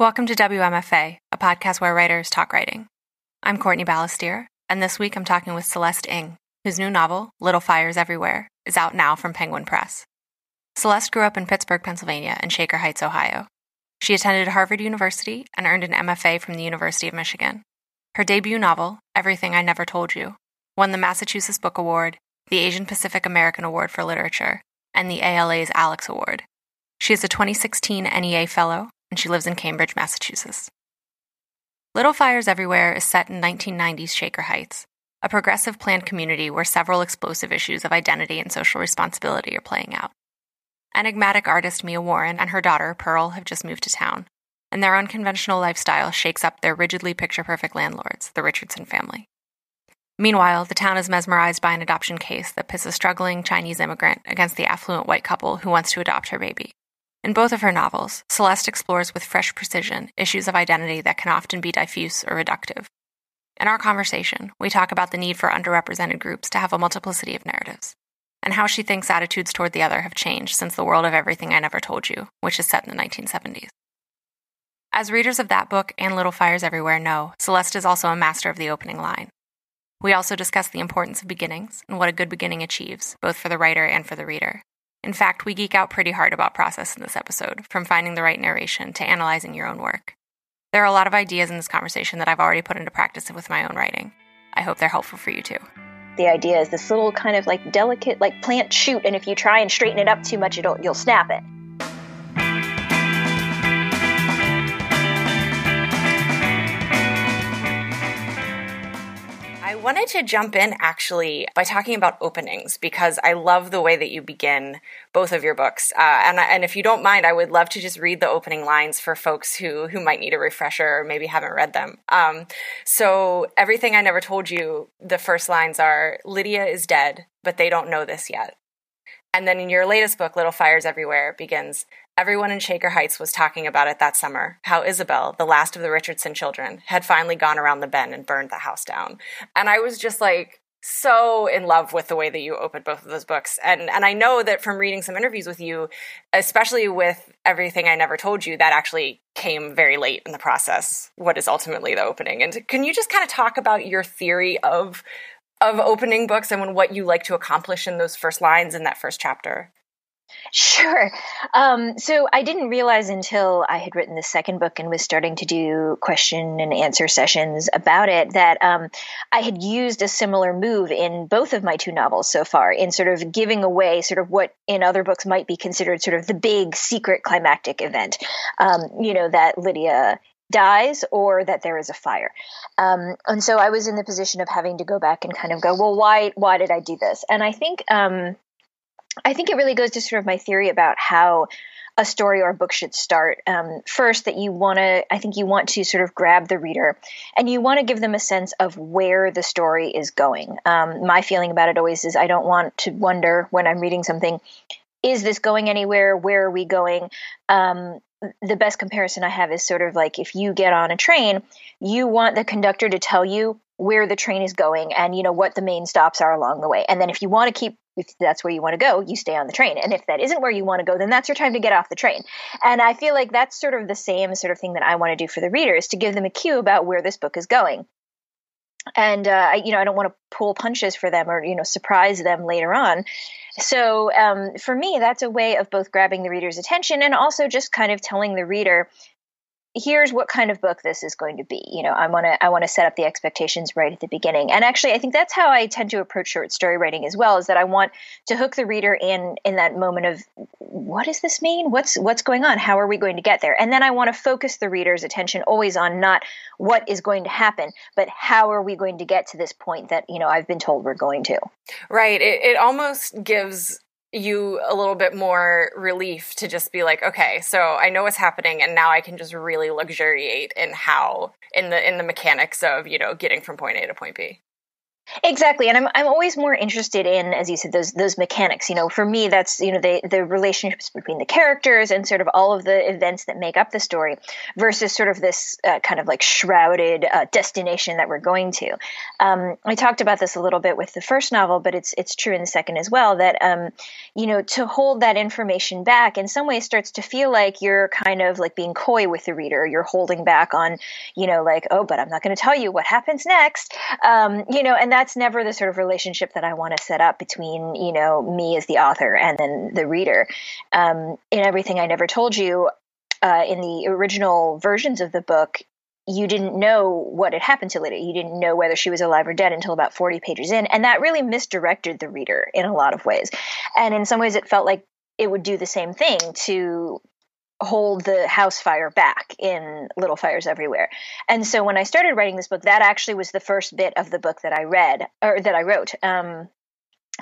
Welcome to WMFA, a podcast where writers talk writing. I'm Courtney Balestier, and this week I'm talking with Celeste Ng, whose new novel, Little Fires Everywhere, is out now from Penguin Press. Celeste grew up in Pittsburgh, Pennsylvania, and Shaker Heights, Ohio. She attended Harvard University and earned an MFA from the University of Michigan. Her debut novel, Everything I Never Told You, won the Massachusetts Book Award, the Asian Pacific American Award for Literature, and the ALA's Alex Award. She is a 2016 NEA Fellow and she lives in Cambridge, Massachusetts. Little Fires Everywhere is set in 1990s Shaker Heights, a progressive planned community where several explosive issues of identity and social responsibility are playing out. Enigmatic artist Mia Warren and her daughter, Pearl, have just moved to town, and their unconventional lifestyle shakes up their rigidly picture perfect landlords, the Richardson family. Meanwhile, the town is mesmerized by an adoption case that pits a struggling Chinese immigrant against the affluent white couple who wants to adopt her baby. In both of her novels, Celeste explores with fresh precision issues of identity that can often be diffuse or reductive. In our conversation, we talk about the need for underrepresented groups to have a multiplicity of narratives, and how she thinks attitudes toward the other have changed since the world of Everything I Never Told You, which is set in the 1970s. As readers of that book and Little Fires Everywhere know, Celeste is also a master of the opening line. We also discuss the importance of beginnings and what a good beginning achieves, both for the writer and for the reader. In fact, we geek out pretty hard about process in this episode, from finding the right narration to analyzing your own work. There are a lot of ideas in this conversation that I've already put into practice with my own writing. I hope they're helpful for you too. The idea is this little kind of like delicate like plant shoot and if you try and straighten it up too much it'll you'll snap it. I wanted to jump in actually by talking about openings because I love the way that you begin both of your books. Uh, and, and if you don't mind, I would love to just read the opening lines for folks who, who might need a refresher or maybe haven't read them. Um, so, Everything I Never Told You, the first lines are Lydia is dead, but they don't know this yet. And then in your latest book, Little Fires Everywhere, begins Everyone in Shaker Heights was talking about it that summer how Isabel, the last of the Richardson children, had finally gone around the bend and burned the house down. And I was just like, so in love with the way that you opened both of those books. And and I know that from reading some interviews with you, especially with everything I never told you, that actually came very late in the process, what is ultimately the opening. And can you just kind of talk about your theory of of opening books and what you like to accomplish in those first lines in that first chapter? Sure. Um, so I didn't realize until I had written the second book and was starting to do question and answer sessions about it that um, I had used a similar move in both of my two novels so far in sort of giving away sort of what in other books might be considered sort of the big secret climactic event. Um, you know, that Lydia dies or that there is a fire. Um, and so I was in the position of having to go back and kind of go, well, why why did I do this? And I think um, I think it really goes to sort of my theory about how a story or a book should start. Um, first, that you want to, I think you want to sort of grab the reader and you want to give them a sense of where the story is going. Um, my feeling about it always is I don't want to wonder when I'm reading something, is this going anywhere? Where are we going? Um, the best comparison I have is sort of like if you get on a train, you want the conductor to tell you where the train is going and you know what the main stops are along the way. And then if you want to keep if that's where you want to go, you stay on the train. And if that isn't where you want to go, then that's your time to get off the train. And I feel like that's sort of the same sort of thing that I want to do for the readers to give them a cue about where this book is going. And uh, you know, I don't want to pull punches for them or you know surprise them later on. So um, for me, that's a way of both grabbing the reader's attention and also just kind of telling the reader here's what kind of book this is going to be. You know i want to i want to set up the expectations right at the beginning. And actually i think that's how i tend to approach short story writing as well is that i want to hook the reader in in that moment of what does this mean? What's what's going on? How are we going to get there? And then i want to focus the reader's attention always on not what is going to happen but how are we going to get to this point that you know i've been told we're going to. Right. It, it almost gives you a little bit more relief to just be like okay so i know what's happening and now i can just really luxuriate in how in the in the mechanics of you know getting from point a to point b Exactly, and I'm I'm always more interested in, as you said, those those mechanics. You know, for me, that's you know the the relationships between the characters and sort of all of the events that make up the story, versus sort of this uh, kind of like shrouded uh, destination that we're going to. Um, I talked about this a little bit with the first novel, but it's it's true in the second as well. That um, you know, to hold that information back in some ways starts to feel like you're kind of like being coy with the reader. You're holding back on, you know, like oh, but I'm not going to tell you what happens next. Um, you know, and that's never the sort of relationship that I want to set up between, you know, me as the author and then the reader. Um, in everything I never told you, uh, in the original versions of the book, you didn't know what had happened to Lydia. You didn't know whether she was alive or dead until about 40 pages in. And that really misdirected the reader in a lot of ways. And in some ways, it felt like it would do the same thing to hold the house fire back in Little Fires Everywhere. And so when I started writing this book, that actually was the first bit of the book that I read or that I wrote. Um,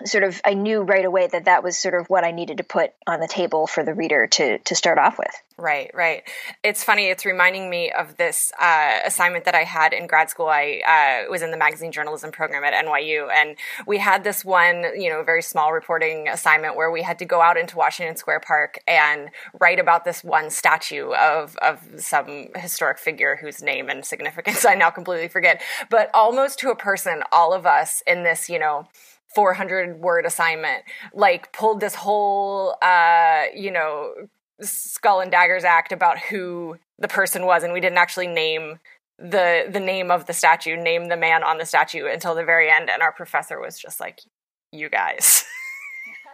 sort of I knew right away that that was sort of what I needed to put on the table for the reader to to start off with. Right, right. It's funny. It's reminding me of this uh, assignment that I had in grad school. I uh, was in the magazine journalism program at NYU, and we had this one, you know, very small reporting assignment where we had to go out into Washington Square Park and write about this one statue of of some historic figure whose name and significance I now completely forget. But almost to a person, all of us in this, you know 400 word assignment like pulled this whole uh you know skull and daggers act about who the person was and we didn't actually name the the name of the statue name the man on the statue until the very end and our professor was just like you guys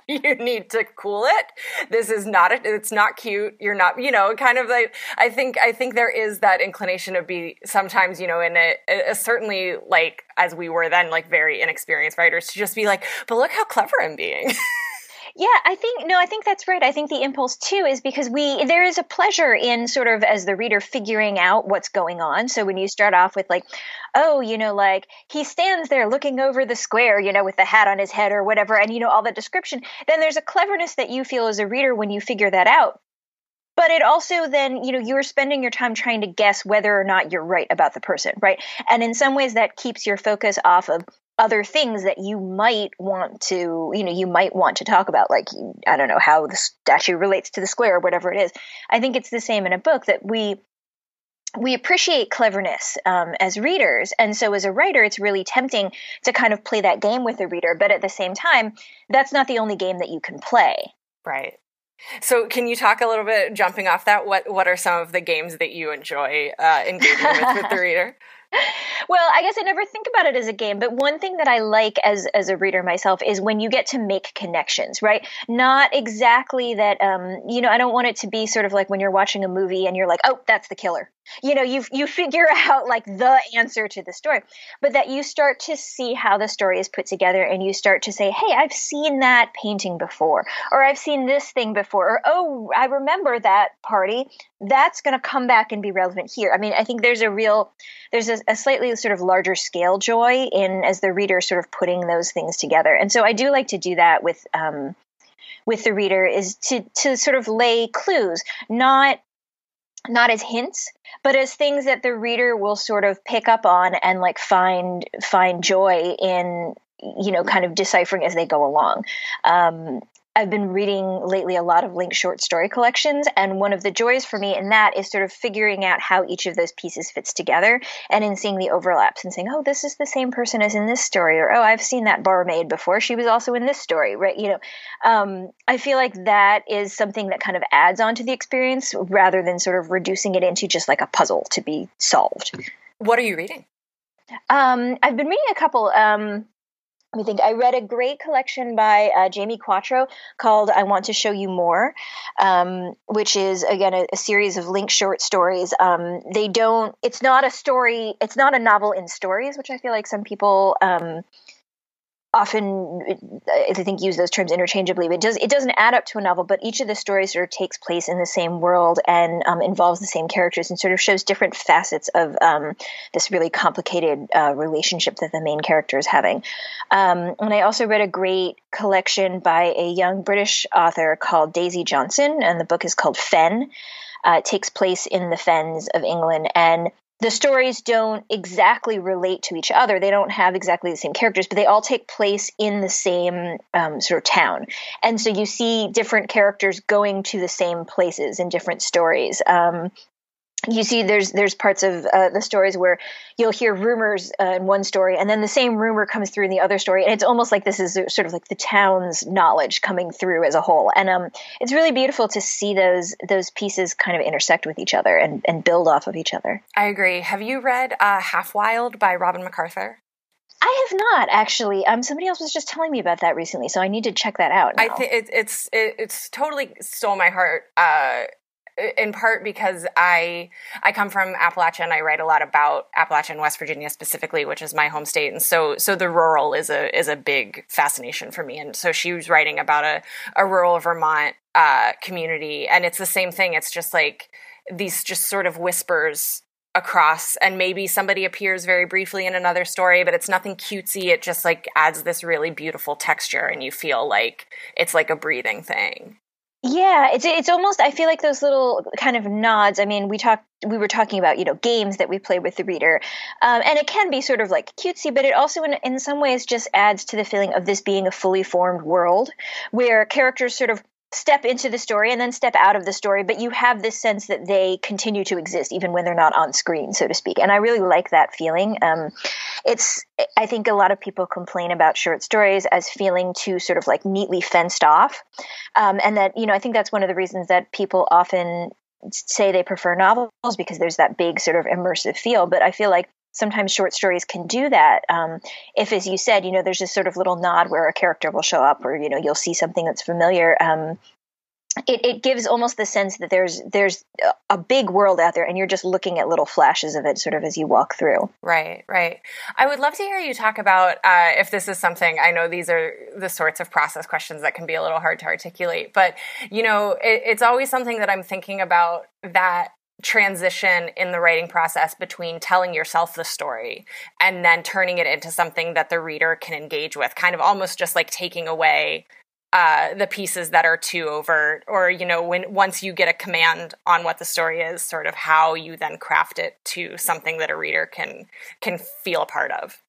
you need to cool it. This is not, a, it's not cute. You're not, you know, kind of like, I think, I think there is that inclination to be sometimes, you know, in a, a, certainly like, as we were then, like very inexperienced writers to just be like, but look how clever I'm being. Yeah, I think no, I think that's right. I think the impulse too is because we there is a pleasure in sort of as the reader figuring out what's going on. So when you start off with like, oh, you know, like he stands there looking over the square, you know, with the hat on his head or whatever, and you know all that description, then there's a cleverness that you feel as a reader when you figure that out but it also then you know you're spending your time trying to guess whether or not you're right about the person right and in some ways that keeps your focus off of other things that you might want to you know you might want to talk about like i don't know how the statue relates to the square or whatever it is i think it's the same in a book that we we appreciate cleverness um, as readers and so as a writer it's really tempting to kind of play that game with the reader but at the same time that's not the only game that you can play right so, can you talk a little bit, jumping off that? What what are some of the games that you enjoy uh, engaging with with the reader? Well, I guess I never think about it as a game, but one thing that I like as as a reader myself is when you get to make connections, right? Not exactly that um, you know, I don't want it to be sort of like when you're watching a movie and you're like, "Oh, that's the killer." You know, you you figure out like the answer to the story, but that you start to see how the story is put together and you start to say, "Hey, I've seen that painting before," or "I've seen this thing before," or "Oh, I remember that party. That's going to come back and be relevant here." I mean, I think there's a real there's a, a slightly sort of larger scale joy in as the reader sort of putting those things together. And so I do like to do that with um, with the reader is to to sort of lay clues, not not as hints, but as things that the reader will sort of pick up on and like find find joy in you know kind of deciphering as they go along. Um, I've been reading lately a lot of linked short story collections, and one of the joys for me in that is sort of figuring out how each of those pieces fits together, and in seeing the overlaps and saying, "Oh, this is the same person as in this story," or "Oh, I've seen that barmaid before; she was also in this story." Right? You know, um, I feel like that is something that kind of adds on to the experience rather than sort of reducing it into just like a puzzle to be solved. What are you reading? Um, I've been reading a couple. Um, me think. I read a great collection by uh, Jamie Quatro called "I Want to Show You More," um, which is again a, a, series of linked short stories. Um, they don't. It's not a story. It's not a novel in stories, which I feel like some people um, often I think use those terms interchangeably. But it does it doesn't add up to a novel, but each of the stories sort of takes place in the same world and um, involves the same characters and sort of shows different facets of um, this really complicated uh, relationship that the main character is having. Um, and I also read a great collection by a young British author called Daisy Johnson, and the book is called Fen. Uh, it takes place in the fens of England and the stories don't exactly relate to each other. They don't have exactly the same characters, but they all take place in the same um, sort of town. And so you see different characters going to the same places in different stories. Um, you see there's there's parts of uh, the stories where you'll hear rumors uh, in one story and then the same rumor comes through in the other story and it's almost like this is sort of like the town's knowledge coming through as a whole and um, it's really beautiful to see those those pieces kind of intersect with each other and, and build off of each other i agree have you read uh, half wild by robin macarthur I have not actually. Um, somebody else was just telling me about that recently, so I need to check that out. Now. I think it, it's it, it's totally stole my heart. Uh, in part because I I come from Appalachia and I write a lot about Appalachia and West Virginia specifically, which is my home state, and so so the rural is a is a big fascination for me. And so she was writing about a a rural Vermont uh, community, and it's the same thing. It's just like these just sort of whispers across. And maybe somebody appears very briefly in another story but it's nothing cutesy. It just like adds this really beautiful texture and you feel like it's like a breathing thing yeah, it's it's almost I feel like those little kind of nods. I mean, we talked we were talking about you know games that we play with the reader, um, and it can be sort of like cutesy, but it also in in some ways just adds to the feeling of this being a fully formed world where characters sort of step into the story and then step out of the story, but you have this sense that they continue to exist even when they're not on screen, so to speak. And I really like that feeling. Um, it's, I think a lot of people complain about short stories as feeling too sort of like neatly fenced off. Um, and that, you know, I think that's one of the reasons that people often say they prefer novels because there's that big sort of immersive feel. But I feel like sometimes short stories can do that. Um, if as you said you know there's this sort of little nod where a character will show up or you know you'll see something that's familiar um, it, it gives almost the sense that there's there's a big world out there and you're just looking at little flashes of it sort of as you walk through. Right right. I would love to hear you talk about uh, if this is something i know these are the sorts of process questions that can be a little hard to articulate but you know it, it's always something that i'm thinking about that transition in the writing process between telling yourself the story and then turning it into something that the reader can engage with, kind of almost just like taking away uh, the pieces that are too overt, or you know, when once you get a command on what the story is, sort of how you then craft it to something that a reader can can feel a part of.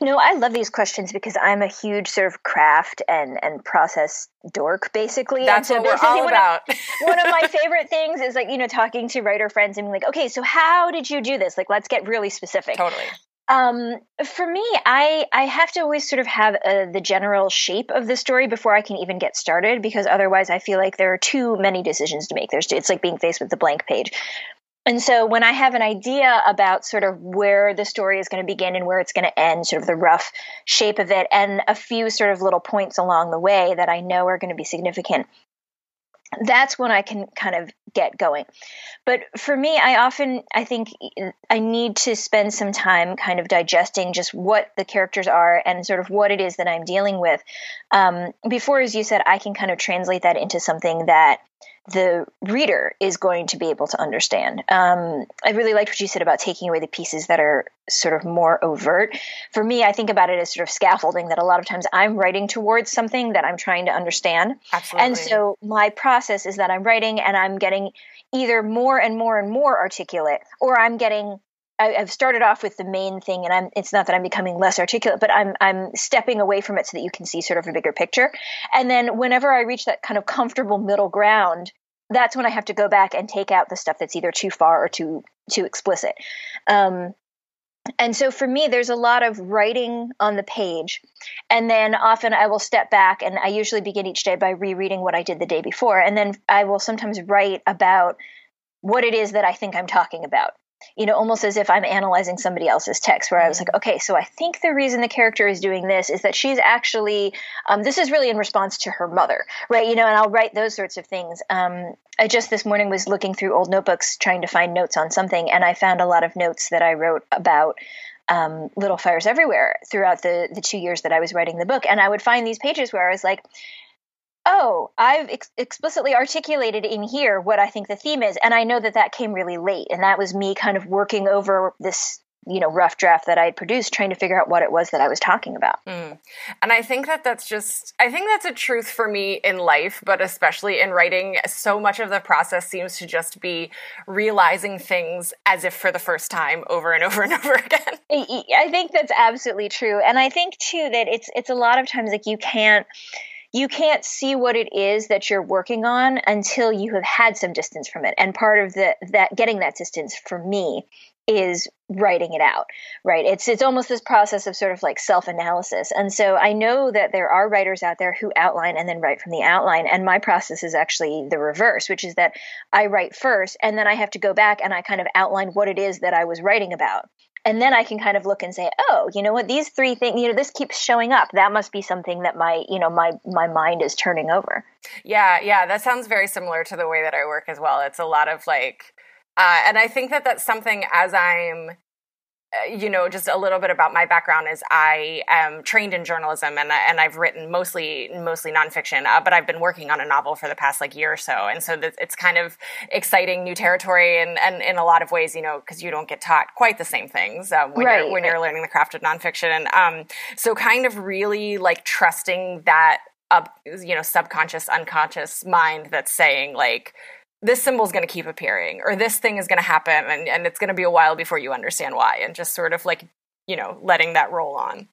Know, I love these questions because I'm a huge sort of craft and and process dork, basically. That's and so what we're all one about. Of, one of my favorite things is like you know talking to writer friends and being like, okay, so how did you do this? Like, let's get really specific. Totally. Um, for me, I I have to always sort of have uh, the general shape of the story before I can even get started because otherwise I feel like there are too many decisions to make. There's it's like being faced with the blank page. And so when I have an idea about sort of where the story is going to begin and where it's going to end, sort of the rough shape of it, and a few sort of little points along the way that I know are going to be significant, that's when I can kind of get going. But for me, I often I think I need to spend some time kind of digesting just what the characters are and sort of what it is that I'm dealing with. Um, before, as you said, I can kind of translate that into something that the reader is going to be able to understand. Um, I really liked what you said about taking away the pieces that are sort of more overt. For me, I think about it as sort of scaffolding that a lot of times I'm writing towards something that I'm trying to understand. Absolutely. And so my process is that I'm writing and I'm getting either more and more and more articulate, or I'm getting I, have started off with the main thing, and I'm. It's not that I'm becoming less articulate, but I'm I'm stepping away from it so that you can see sort of a bigger picture. And then whenever I reach that kind of comfortable middle ground, that's when I have to go back and take out the stuff that's either too far or too too explicit. Um, and so for me, there's a lot of writing on the page. And then often I will step back and I usually begin each day by rereading what I did the day before. And then I will sometimes write about what it is that I think I'm talking about you know, almost as if I'm analyzing somebody else's text, where I was like, okay, so I think the reason the character is doing this is that she's actually, um, this is really in response to her mother, right? You know, and I'll write those sorts of things. Um, I just this morning was looking through old notebooks trying to find notes on something, and I found a lot of notes that I wrote about um, Little Fires Everywhere throughout the the two years that I was writing the book, and I would find these pages where I was like, oh, I've ex- explicitly articulated in here what I think the theme is. And I know that that came really late. And that was me kind of working over this you know rough draft that I produced, trying to figure out what it was that I was talking about. Mm. And I think that that's just I think that's a truth for me in life, but especially in writing. So much of the process seems to just be realizing things as if for the first time over and over and over again. I think that's absolutely true, and I think too that it's it's a lot of times like you can't you can't see what it is that you're working on until you have had some distance from it. And part of the that getting that distance for me is writing it out right? It's it's almost this process of sort of like self-analysis. And so i know that there are writers out there who outline and then write from the outline. And my process is actually the reverse which is that i write first and then i have to go back and i kind of outline what it is that i was writing about and then I can kind of look and say, oh, you know what, these three things, you know, this keeps showing up. That must be something that my, you know, my my mind is turning over. Yeah, yeah, that sounds very similar to the way that I work as well. It's a lot of like, uh, and I think that that's something as I'm you know, just a little bit about my background is I am trained in journalism and and I've written mostly mostly nonfiction, uh, but I've been working on a novel for the past like year or so, and so it's kind of exciting new territory and and in a lot of ways, you know, because you don't get taught quite the same things uh, when right, you're when right. you're learning the craft of nonfiction, and um, so kind of really like trusting that up, you know, subconscious, unconscious mind that's saying like this symbol is going to keep appearing or this thing is going to happen and, and it's going to be a while before you understand why and just sort of like you know letting that roll on.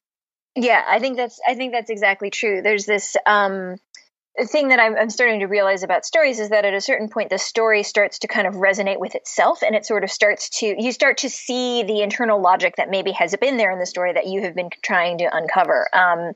Yeah i think that's i think that's exactly true. There's this um thing that I'm, I'm, starting to realize about stories is that at a certain point the story starts to kind of resonate with itself and it sort of starts to you start to see the internal logic that maybe has been there in the story that you have been trying to uncover. Um,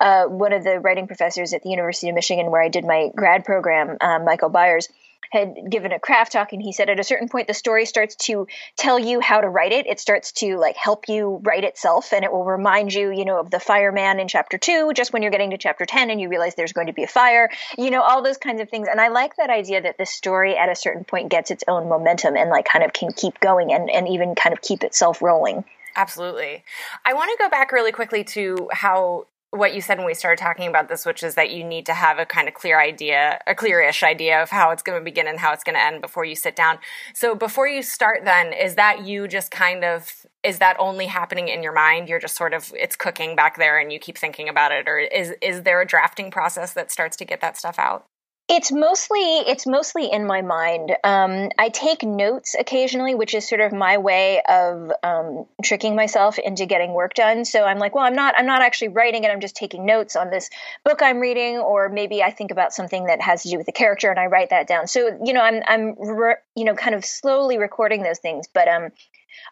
uh, one of the writing professors at the university of michigan where i did my grad program um, michael byers had given a craft talk and he said at a certain point the story starts to tell you how to write it. It starts to like help you write itself and it will remind you you know of the fireman in chapter 2 just when you're getting to chapter 10 and you realize there's going to be a fire you know all those kinds of things. And i like that idea that the story at a certain point gets its own momentum and like kind of can keep going and, and even kind of keep itself rolling. Absolutely. I want to go back really quickly to how what you said when we started talking about this, which is that you need to have a kind of clear idea, a clearish idea of how it's going to begin and how it's going to end before you sit down. So before you start, then is that you just kind of is that only happening in your mind? You're just sort of it's cooking back there, and you keep thinking about it, or is is there a drafting process that starts to get that stuff out? It's mostly it's mostly in my mind. Um, I take notes occasionally, which is sort of my way of um, tricking myself into getting work done. So I'm like, well, I'm not I'm not actually writing it. I'm just taking notes on this book I'm reading, or maybe I think about something that has to do with the character and I write that down. So you know, I'm I'm re- you know kind of slowly recording those things, but um,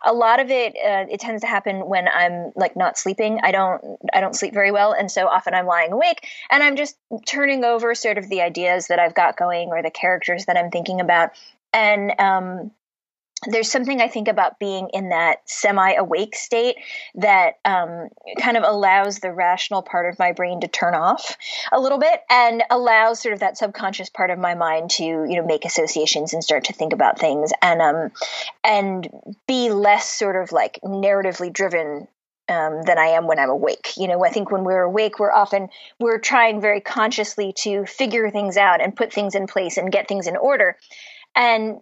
a lot of it uh, it tends to happen when i'm like not sleeping. I don't i don't sleep very well and so often i'm lying awake and i'm just turning over sort of the ideas that i've got going or the characters that i'm thinking about and um, there's something I think about being in that semi awake state that um, kind of allows the rational part of my brain to turn off a little bit and allows sort of that subconscious part of my mind to you know make associations and start to think about things and um and be less sort of like narratively driven um, than I am when I'm awake. You know, I think when we're awake, we're often we're trying very consciously to figure things out and put things in place and get things in order. And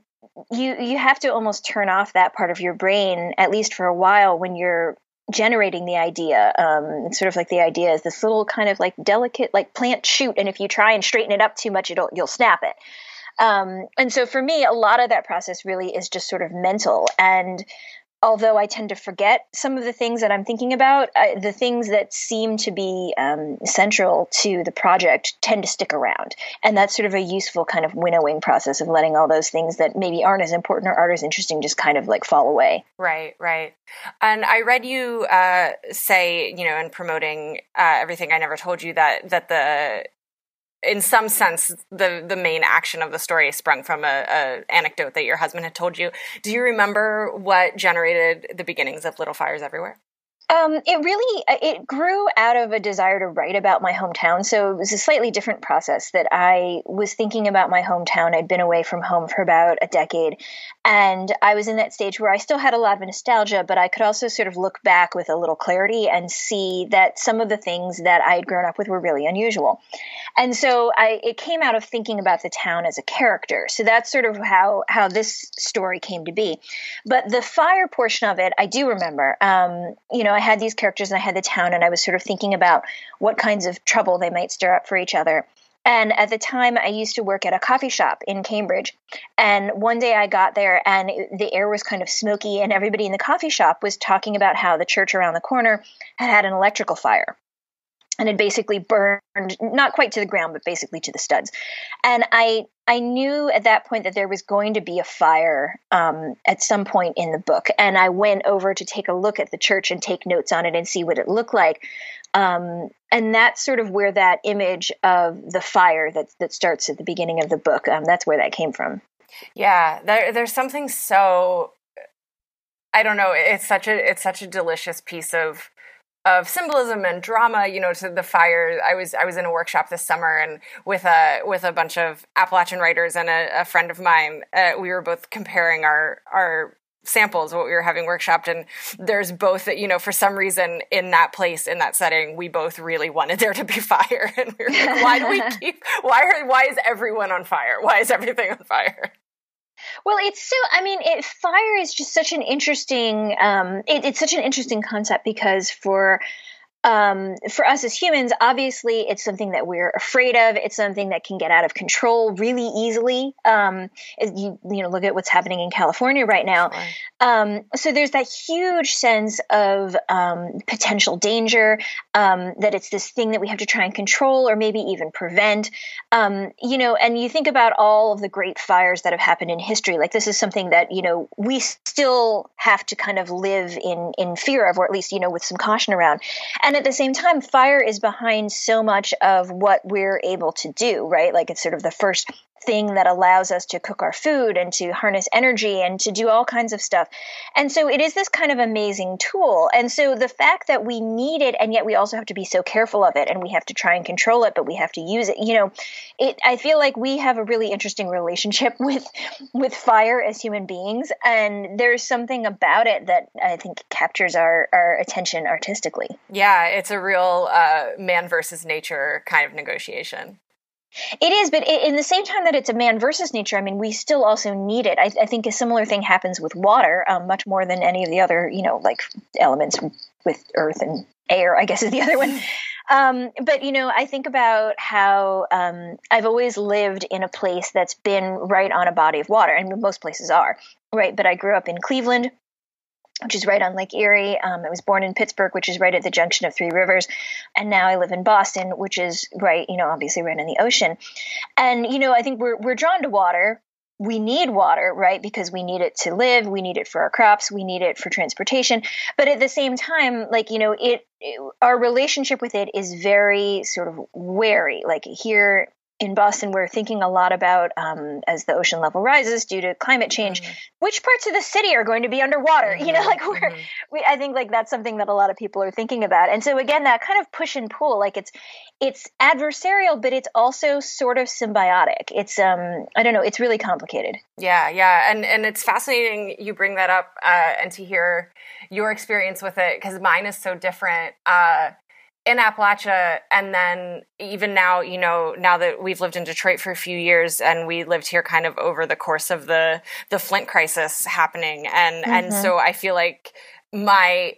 you you have to almost turn off that part of your brain at least for a while when you're generating the idea. Um, sort of like the idea is this little kind of like delicate like plant shoot and if you try and straighten it up too much it'll you'll snap it. Um, and so for me a lot of that process really is just sort of mental. And although I tend to forget some of the things that I'm thinking about, uh, the things that seem to be um, central to the project tend to stick around. And that's sort of a useful kind of winnowing process of letting all those things that maybe aren't as important or aren't as interesting just kind of like fall away. Right, right. And I read you uh, say, you know, in promoting uh, everything I never told you that that the in some sense, the the main action of the story sprung from a, a, anecdote that your husband had told you. Do you remember what generated the beginnings of Little Fires Everywhere? Um, it really uh, it grew out of a desire to write about my hometown. So it was a slightly different process that I was thinking about my hometown. I'd been away from home for about a decade, and I was in that stage where I still had a lot of nostalgia, but I could also sort of look back with a little clarity and see that some of the things that I had grown up with were really unusual. and so I it came out of thinking about the town as a character. So that's sort of how how this story came to be. But the fire portion of it, I do remember. Um, you know, I had these characters and I had the town, and I was sort of thinking about what kinds of trouble they might stir up for each other. And at the time, I used to work at a coffee shop in Cambridge. And one day I got there and the air was kind of smoky, and everybody in the coffee shop was talking about how the church around the corner had had an electrical fire and had basically burned not quite to the ground but basically to the studs. And i i knew at that point that there was going to be a fire um, at some point in the book. And i went over to take a look at the church and take notes on it and see what it looked like. Um, and that's sort of where that image of the fire that that starts at the beginning of the book um, that's where that came from. Yeah there, there's something so i don't know it's such a it's such a delicious piece of of symbolism and drama you know to the fire. I was i was in a workshop this summer and with a with a bunch of appalachian writers and a, a friend of mine uh, we were both comparing our our samples what we were having workshopped. And there's both you know for some reason in that place in that setting we both really wanted there to be fire. And we were like why do we keep why are why is everyone on fire? Why is everything on fire well, it's so. I mean, it, fire is just such an interesting. Um, it, it's such an interesting concept because for um, for us as humans, obviously, it's something that we're afraid of. It's something that can get out of control really easily. Um, you, you know, look at what's happening in California right now. Um, so there's that huge sense of um, potential danger. Um, that it's this thing that we have to try and control, or maybe even prevent. Um, you know, and you think about all of the great fires that have happened in history. Like this is something that you know we still have to kind of live in in fear of, or at least you know with some caution around. And and at the same time, fire is behind so much of what we're able to do, right? Like it's sort of the first thing that allows us to cook our food and to harness energy and to do all kinds of stuff. And so it is this kind of amazing tool. And so the fact that we need it and yet we also have to be so careful of it and we have to try and control it, but we have to use it, you know, it I feel like we have a really interesting relationship with with fire as human beings. And there's something about it that I think captures our, our attention artistically. Yeah, it's a real uh, man versus nature kind of negotiation. It is, but in the same time that it's a man versus nature, I mean, we still also need it. I, I think a similar thing happens with water, um, much more than any of the other, you know, like elements with earth and air, I guess is the other one. Um, but you know, I think about how um, I've always lived in a place that's been right on a body of water, and most places are right. But I grew up in Cleveland, which is right on Lake Erie. Um, I was born in Pittsburgh, which is right at the junction of three rivers, and now I live in Boston, which is right, you know, obviously right in the ocean. And you know, I think we're we're drawn to water. We need water, right? Because we need it to live, we need it for our crops, we need it for transportation. But at the same time, like you know, it, it our relationship with it is very sort of wary. Like here in Boston, we're thinking a lot about um, as the ocean level rises due to climate change, mm-hmm. which parts of the city are going to be underwater. Mm-hmm. You know, mm-hmm. like we're, mm-hmm. we, I think like that's something that a lot of people are thinking about. And so again, that kind of push and pull, like it's, it's adversarial, but it's also sort of symbiotic. It's, um, I don't know, it's really complicated. Yeah, yeah, and and it's fascinating you bring that up uh, and to hear your experience with it because mine is so different. Uh, in Appalachia, and then even now, you know, now that we've lived in Detroit for a few years, and we lived here kind of over the course of the the Flint crisis happening, and mm-hmm. and so I feel like my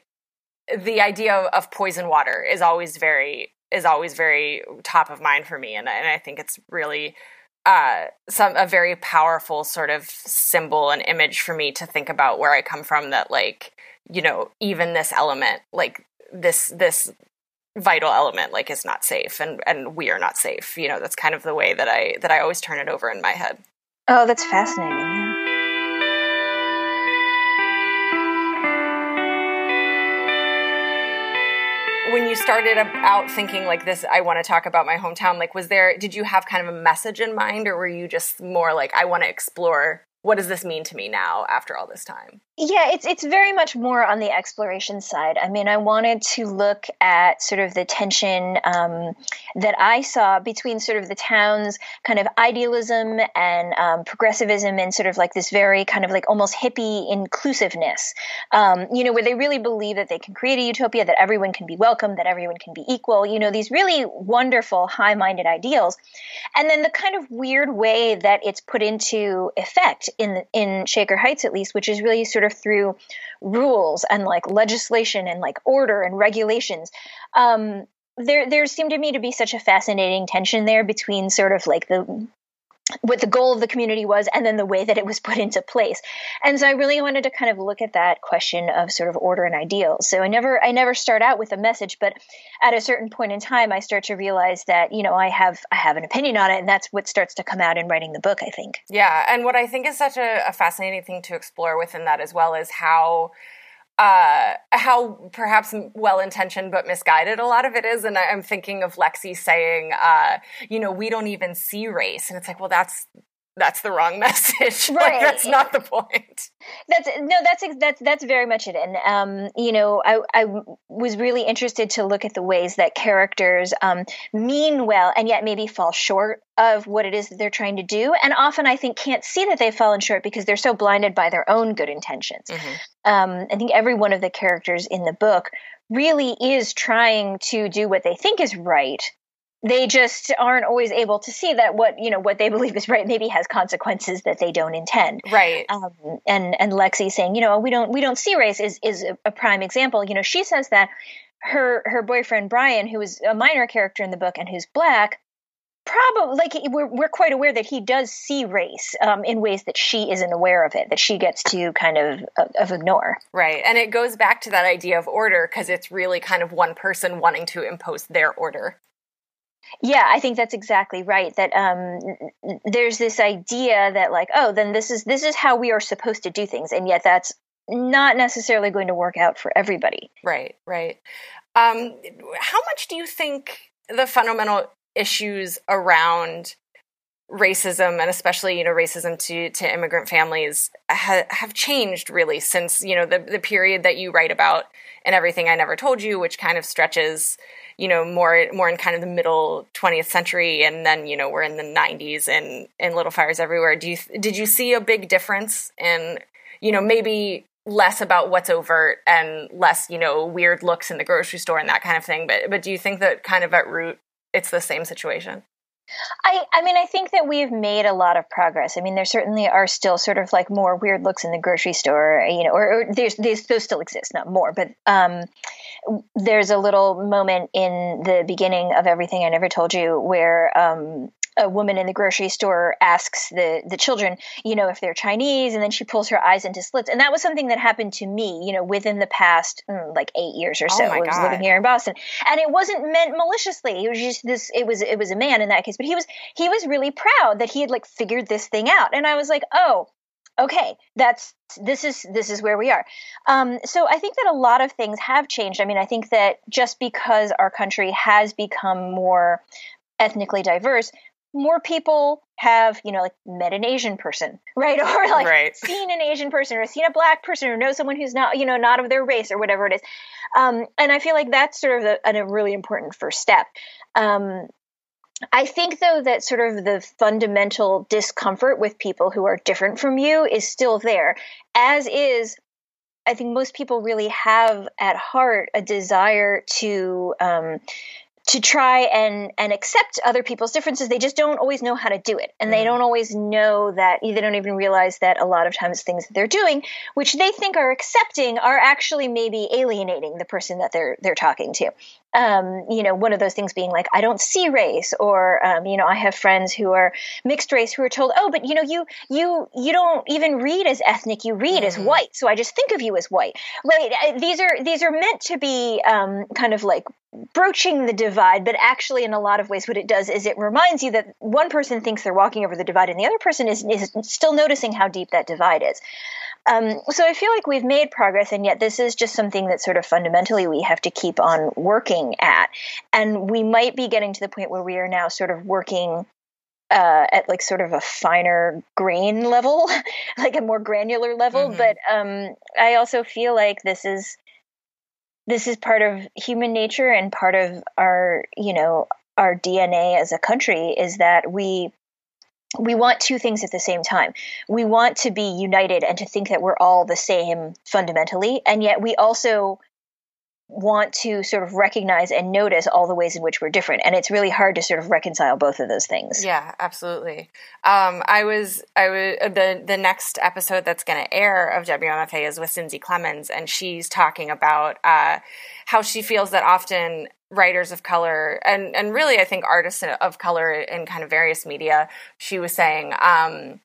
the idea of poison water is always very is always very top of mind for me, and and I think it's really uh, some a very powerful sort of symbol and image for me to think about where I come from. That like you know even this element like this this vital element like is not safe and and we are not safe. You know that's kind of the way that i that i always turn it over in my head. Oh that's fascinating yeah. when you started out thinking like this i want to talk about my hometown like was there did you have kind of a message in mind or were you just more like i want to explore what does this mean to me now after all this time Yeah, it's it's very much more on the exploration side. I mean, I wanted to look at sort of the tension um, that I saw between sort of the town's kind of idealism and um, progressivism, and sort of like this very kind of like almost hippie inclusiveness. Um, you know, where they really believe that they can create a utopia, that everyone can be welcome, that everyone can be equal. You know, these really wonderful, high-minded ideals, and then the kind of weird way that it's put into effect in in Shaker Heights, at least, which is really sort of through rules and like legislation and like order and regulations. Um, there, there seemed to me to be such a fascinating tension there between sort of like the what the goal of the community was and then the way that it was put into place. And so i really wanted to kind of look at that question of sort of order and ideals. So i never i never start out with a message but at a certain point in time i start to realize that you know i have i have an opinion on it and that's what starts to come out in writing the book i think. Yeah and what i think is such a, a fascinating thing to explore within that as well is how uh, how perhaps well intentioned but misguided a lot of it is. And I'm thinking of Lexie saying, uh, you know, we don't even see race. And it's like, well, that's that's the wrong message. Right. like, that's not the point. That's no, that's that's that's very much it. And um, you know, I I was really interested to look at the ways that characters um, mean well and yet maybe fall short of what it is that they're trying to do, and often I think can't see that they've fallen short because they're so blinded by their own good intentions. Mm-hmm. Um, I think every one of the characters in the book really is trying to do what they think is right they just aren't always able to see that what you know what they believe is right maybe has consequences that they don't intend. Right. Um, and and lexie saying you know we don't we don't see race is is a, prime example. You know she says that her her boyfriend brian who is a minor character in the book and who's black probably like we're, we're quite aware that he does see race um, in ways that she isn't aware of it that she gets to kind of of ignore. Right. And it goes back to that idea of order because it's really kind of one person wanting to impose their order yeah, I think that's exactly right. That um, there's this idea that like, oh, then this is this is how we are supposed to do things, and yet that's not necessarily going to work out for everybody. Right, right. Um, how much do you think the fundamental issues around racism and especially you know racism to to immigrant families ha- have changed really since you know the the period that you write about and everything I never told you, which kind of stretches you know more more in kind of the middle 20th century and then you know we're in the 90s and and little fires everywhere do you did you see a big difference in you know maybe less about what's overt and less you know weird looks in the grocery store and that kind of thing but but do you think that kind of at root it's the same situation I, I mean, I think that we've made a lot of progress. I mean, there certainly are still sort of like more weird looks in the grocery store, you know, or, or there's, there's those still exist, not more, but um, there's a little moment in the beginning of everything I never told you where um, a woman in the grocery store asks the the children, you know, if they're Chinese, and then she pulls her eyes into slits, and that was something that happened to me, you know, within the past mm, like eight years or oh so. Oh I was God. living here in Boston, and it wasn't meant maliciously. It was just this. It was it was a man in that case, but he was he was really proud that he had like figured this thing out, and I was like, oh, okay that's this is this is where we are um, so i think that a lot of things have changed i mean i think that just because our country has become more ethnically diverse more people have, you know, like met an Asian person, right? Or like right. seen an Asian person or seen a black person or know someone who's not, you know, not of their race or whatever it is. Um, and I feel like that's sort of a, a really important first step. Um, I think, though, that sort of the fundamental discomfort with people who are different from you is still there, as is I think most people really have at heart a desire to um, to try and and accept other people's differences. They just don't always know how to do it and they don't always know that they don't even realize that a lot of times things that they're doing which they think are accepting are actually maybe alienating the person that they're they're talking to um, you know, one of those things being like, I don't see race, or um, you know, I have friends who are mixed race who are told, oh, but you know, you you you don't even read as ethnic, you read mm-hmm. as white, so I just think of you as white. Right? Uh, these are these are meant to be um, kind of like broaching the divide, but actually, in a lot of ways, what it does is it reminds you that one person thinks they're walking over the divide, and the other person is, is still noticing how deep that divide is. Um, so I feel like we've made progress, and yet this is just something that sort of fundamentally we have to keep on working at. And we might be getting to the point where we are now sort of working uh, at like sort of a finer grain level, like a more granular level. Mm-hmm. But um, I also feel like this is this is part of human nature and part of our you know our DNA as a country is that we we want two things at the same time. We want to be united and to think that we're all the same fundamentally, and yet we also want to sort of recognize and notice all the ways in which we're different and it's really hard to sort of reconcile both of those things yeah absolutely um, i was i was uh, the the next episode that's going to air of wmfa is with cindy clemens and she's talking about uh, how she feels that often writers of color and and really I think artists of color in kind of various media she was saying um,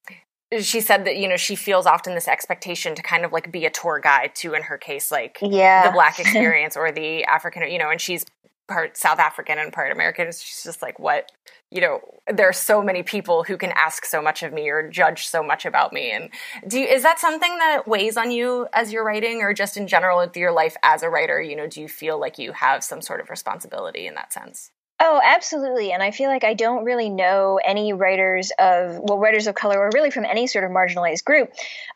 she said that you know she feels often this expectation to kind of like be a tour guide to in her case like yeah. the black experience or the african you know and she's part south african and part american she's just like what you know there are so many people who can ask so much of me or judge so much about me. And do you, is that something that weighs on you as you're writing or just in general with your life as a writer you know do you feel like you have some sort of responsibility in that sense Oh, absolutely. And I feel like I don't really know any writers of well, writers of color, or really from any sort of marginalized group,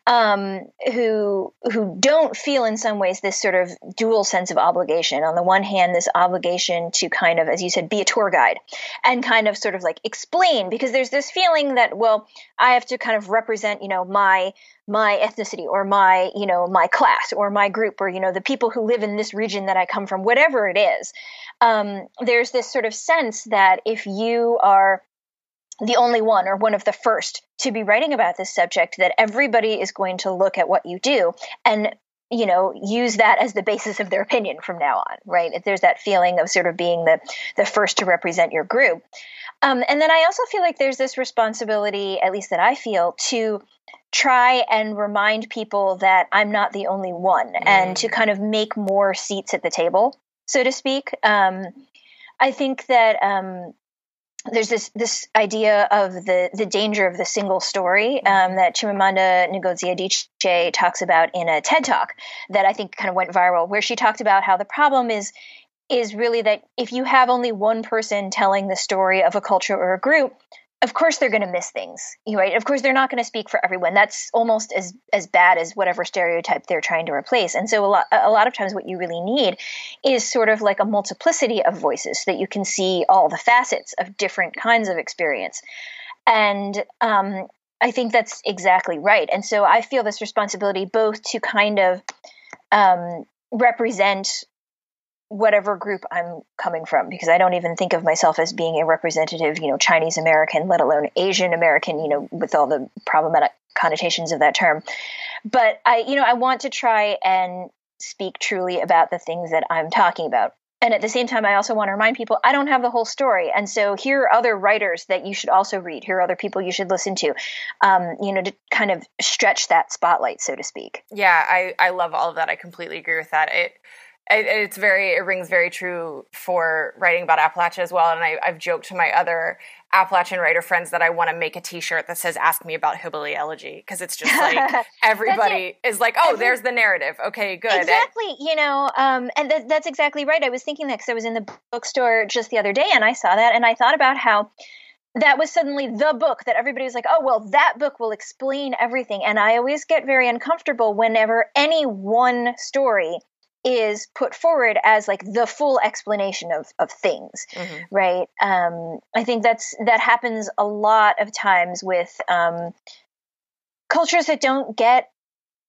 um, who who don't feel in some ways this sort of dual sense of obligation. On the one hand, this obligation to kind of, as you said, be a tour guide and kind of sort of like explain, because there's this feeling that well, I have to kind of represent, you know, my my ethnicity or my you know my class or my group or you know the people who live in this region that i come from whatever it is um, there's this sort of sense that if you are the only one or one of the first to be writing about this subject that everybody is going to look at what you do and you know use that as the basis of their opinion from now on right? If there's that feeling of sort of being the the first to represent your group. Um, and then i also feel like there's this responsibility at least that i feel to try and remind people that i'm not the only one mm. and to kind of make more seats at the table so to speak. Um, I think that um, there's this this idea of the the danger of the single story um, that Chimamanda Ngozi Adichie talks about in a TED talk that I think kind of went viral, where she talked about how the problem is is really that if you have only one person telling the story of a culture or a group, of course they're going to miss things right? Of course they're not going to speak for everyone. That's almost as as bad as whatever stereotype they're trying to replace. And so a lot a lot of times what you really need is sort of like a multiplicity of voices so that you can see all the facets of different kinds of experience. And um, i think that's exactly right. And so i feel this responsibility both to kind of um, represent whatever group I'm coming from because I don't even think of myself as being a representative, you know, Chinese American, let alone Asian American, you know, with all the problematic connotations of that term. But I, you know, I want to try and speak truly about the things that I'm talking about. And at the same time, I also want to remind people I don't have the whole story. And so here are other writers that you should also read. Here are other people you should listen to, um, you know, to kind of stretch that spotlight, so to speak. Yeah, I, I love all of that. I completely agree with that. It, it's very it rings very true for writing about Appalachia as well. And I, have joked to my other Appalachian writer friends that I want to make a T-shirt that says "Ask me about Hillbilly Elegy" because it's just like everybody is like, "Oh, Every, there's the narrative." Okay, good. Exactly. And, you know, um, and th- that's exactly right. I was thinking that because I was in the bookstore just the other day and I saw that, and I thought about how that was suddenly the book that everybody was like, oh, well, that book will explain everything. And I always get very uncomfortable whenever any one story is put forward as like the full explanation of of things mm-hmm. right um, i think that's that happens a lot of times with um, cultures that don't get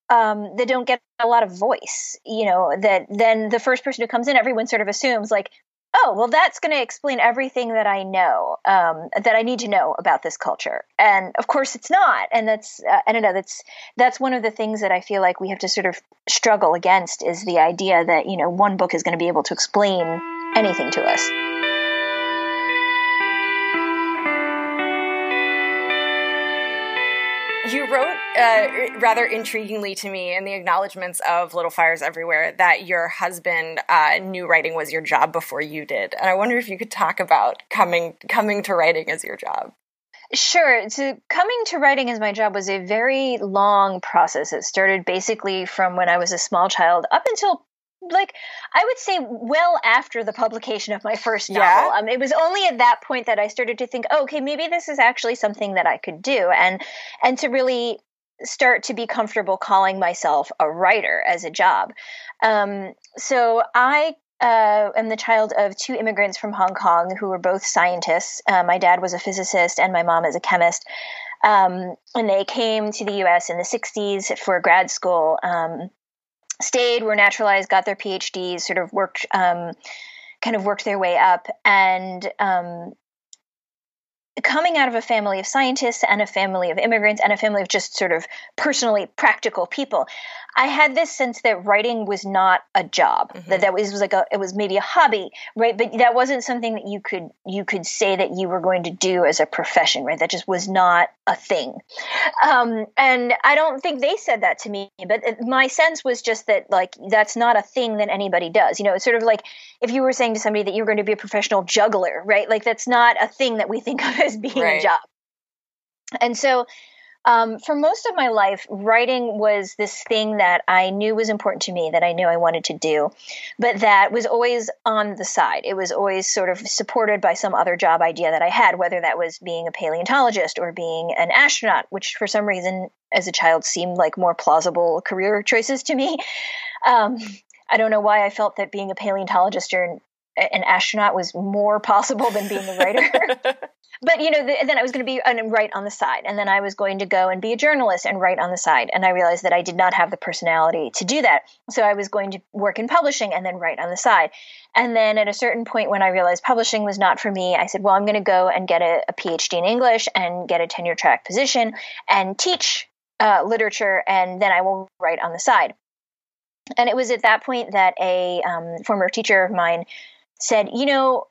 um, that don't get a lot of voice you know that then the first person who comes in everyone sort of assumes like oh, well, that's going to explain everything that I know, um, that I need to know about this culture. And of course, it's not. And that's, uh, I don't know, that's, that's one of the things that I feel like we have to sort of struggle against is the idea that, you know, one book is going to be able to explain anything to us. Uh, rather intriguingly to me in the acknowledgments of Little Fires Everywhere that your husband uh, knew writing was your job before you did, and I wonder if you could talk about coming coming to writing as your job. Sure. So coming to writing as my job was a very long process. It started basically from when I was a small child up until like I would say well after the publication of my first novel. Yeah. Um, it was only at that point that I started to think, oh, okay, maybe this is actually something that I could do, and and to really start to be comfortable calling myself a writer as a job. Um, so I uh, am the child of two immigrants from Hong Kong who were both scientists. Uh, my dad was a physicist, and my mom is a chemist. Um, and they came to the U.S. in the '60s for grad school. Um, stayed, were naturalized, got their PhDs, sort of worked, um, kind of worked their way up, and um, coming out of a family of scientists and a family of immigrants and a family of just sort of personally practical people i had this sense that writing was not a job mm-hmm. that that was, was like a it was maybe a hobby right? But that wasn't something that you could you could say that you were going to do as a profession right? That just was not a thing. Um, and i don't think they said that to me but my sense was just that like that's not a thing that anybody does. You know it's sort of like if you were saying to somebody that you're going to be a professional juggler right? Like that's not a thing that we think of as being right. a job. And so, um, for most of my life, writing was this thing that I knew was important to me, that I knew I wanted to do, but that was always on the side. It was always sort of supported by some other job idea that I had, whether that was being a paleontologist or being an astronaut, which for some reason as a child seemed like more plausible career choices to me. Um, I don't know why I felt that being a paleontologist or an astronaut was more possible than being a writer. but you know, the, then I was going to be and write on the side, and then I was going to go and be a journalist and write on the side. And I realized that I did not have the personality to do that, so I was going to work in publishing and then write on the side. And then at a certain point, when I realized publishing was not for me, I said, "Well, I'm going to go and get a, a PhD in English and get a tenure track position and teach uh, literature, and then I will write on the side." And it was at that point that a um, former teacher of mine said, you know,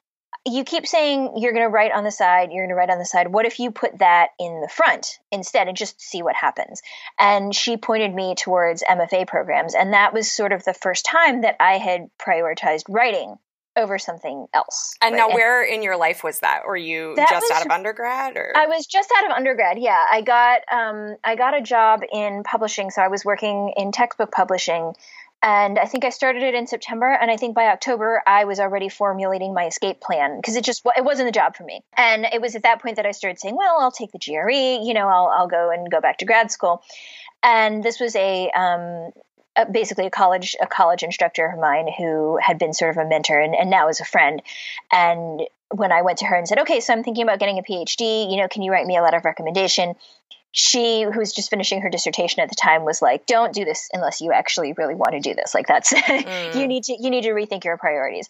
you keep saying you're going to write on the side, you're going to write on the side. What if you put that in the front instead and just see what happens? And she pointed me towards MFA programs. And that was sort of the first time that I had prioritized writing over something else. And right? now, where in your life was that? Were you just was, out of undergrad, or I was just out of undergrad? Yeah, I got um, I got a job in publishing, so I was working in textbook publishing and I think I started it in September, and I think by October I was already formulating my escape plan because it just it wasn't the job for me. And it was at that point that I started saying, "Well, I'll take the GRE. You know, I'll I'll go and go back to grad school." And this was a um, basically a college a college instructor of mine who had been sort of a mentor and, and now is a friend and when i went to her and said okay so i'm thinking about getting a phd you know can you write me a letter of recommendation she who was just finishing her dissertation at the time was like don't do this unless you actually really want to do this. Like that's mm. you need to you need to rethink your priorities.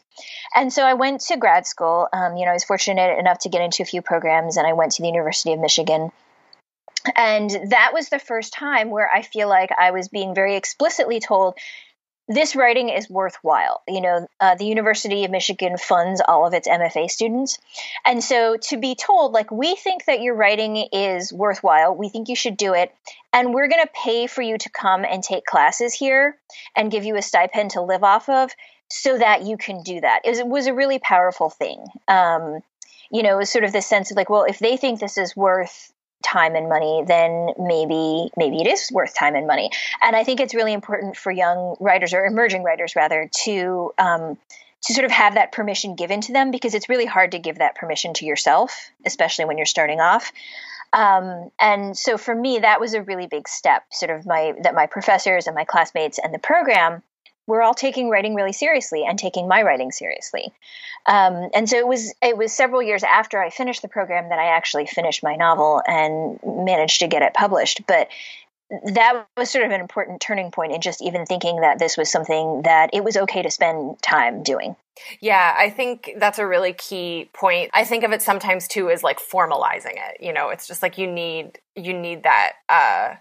And so i went to grad school um, you know i was fortunate enough to get into a few programs and i went to the university of michigan. And that was the first time where i feel like i was being very explicitly told this writing is worthwhile. You know, uh, the University of Michigan funds all of its MFA students. And so to be told, like, we think that your writing is worthwhile, we think you should do it, and we're going to pay for you to come and take classes here and give you a stipend to live off of so that you can do that. It was, it was a really powerful thing. Um, you know, it was sort of this sense of like, well, if they think this is worth time and money, then maybe maybe it is worth time and money. And I think it's really important for young writers or emerging writers rather to um, to sort of have that permission given to them because it's really hard to give that permission to yourself, especially when you're starting off. Um, and so for me, that was a really big step. Sort of my that my professors and my classmates and the program we're all taking writing really seriously and taking my writing seriously. Um, and so it was it was several years after I finished the program that I actually finished my novel and managed to get it published. But that was sort of an important turning point in just even thinking that this was something that it was okay to spend time doing. Yeah, I think that's a really key point. I think of it sometimes too as like formalizing it. You know, it's just like you need you need that uh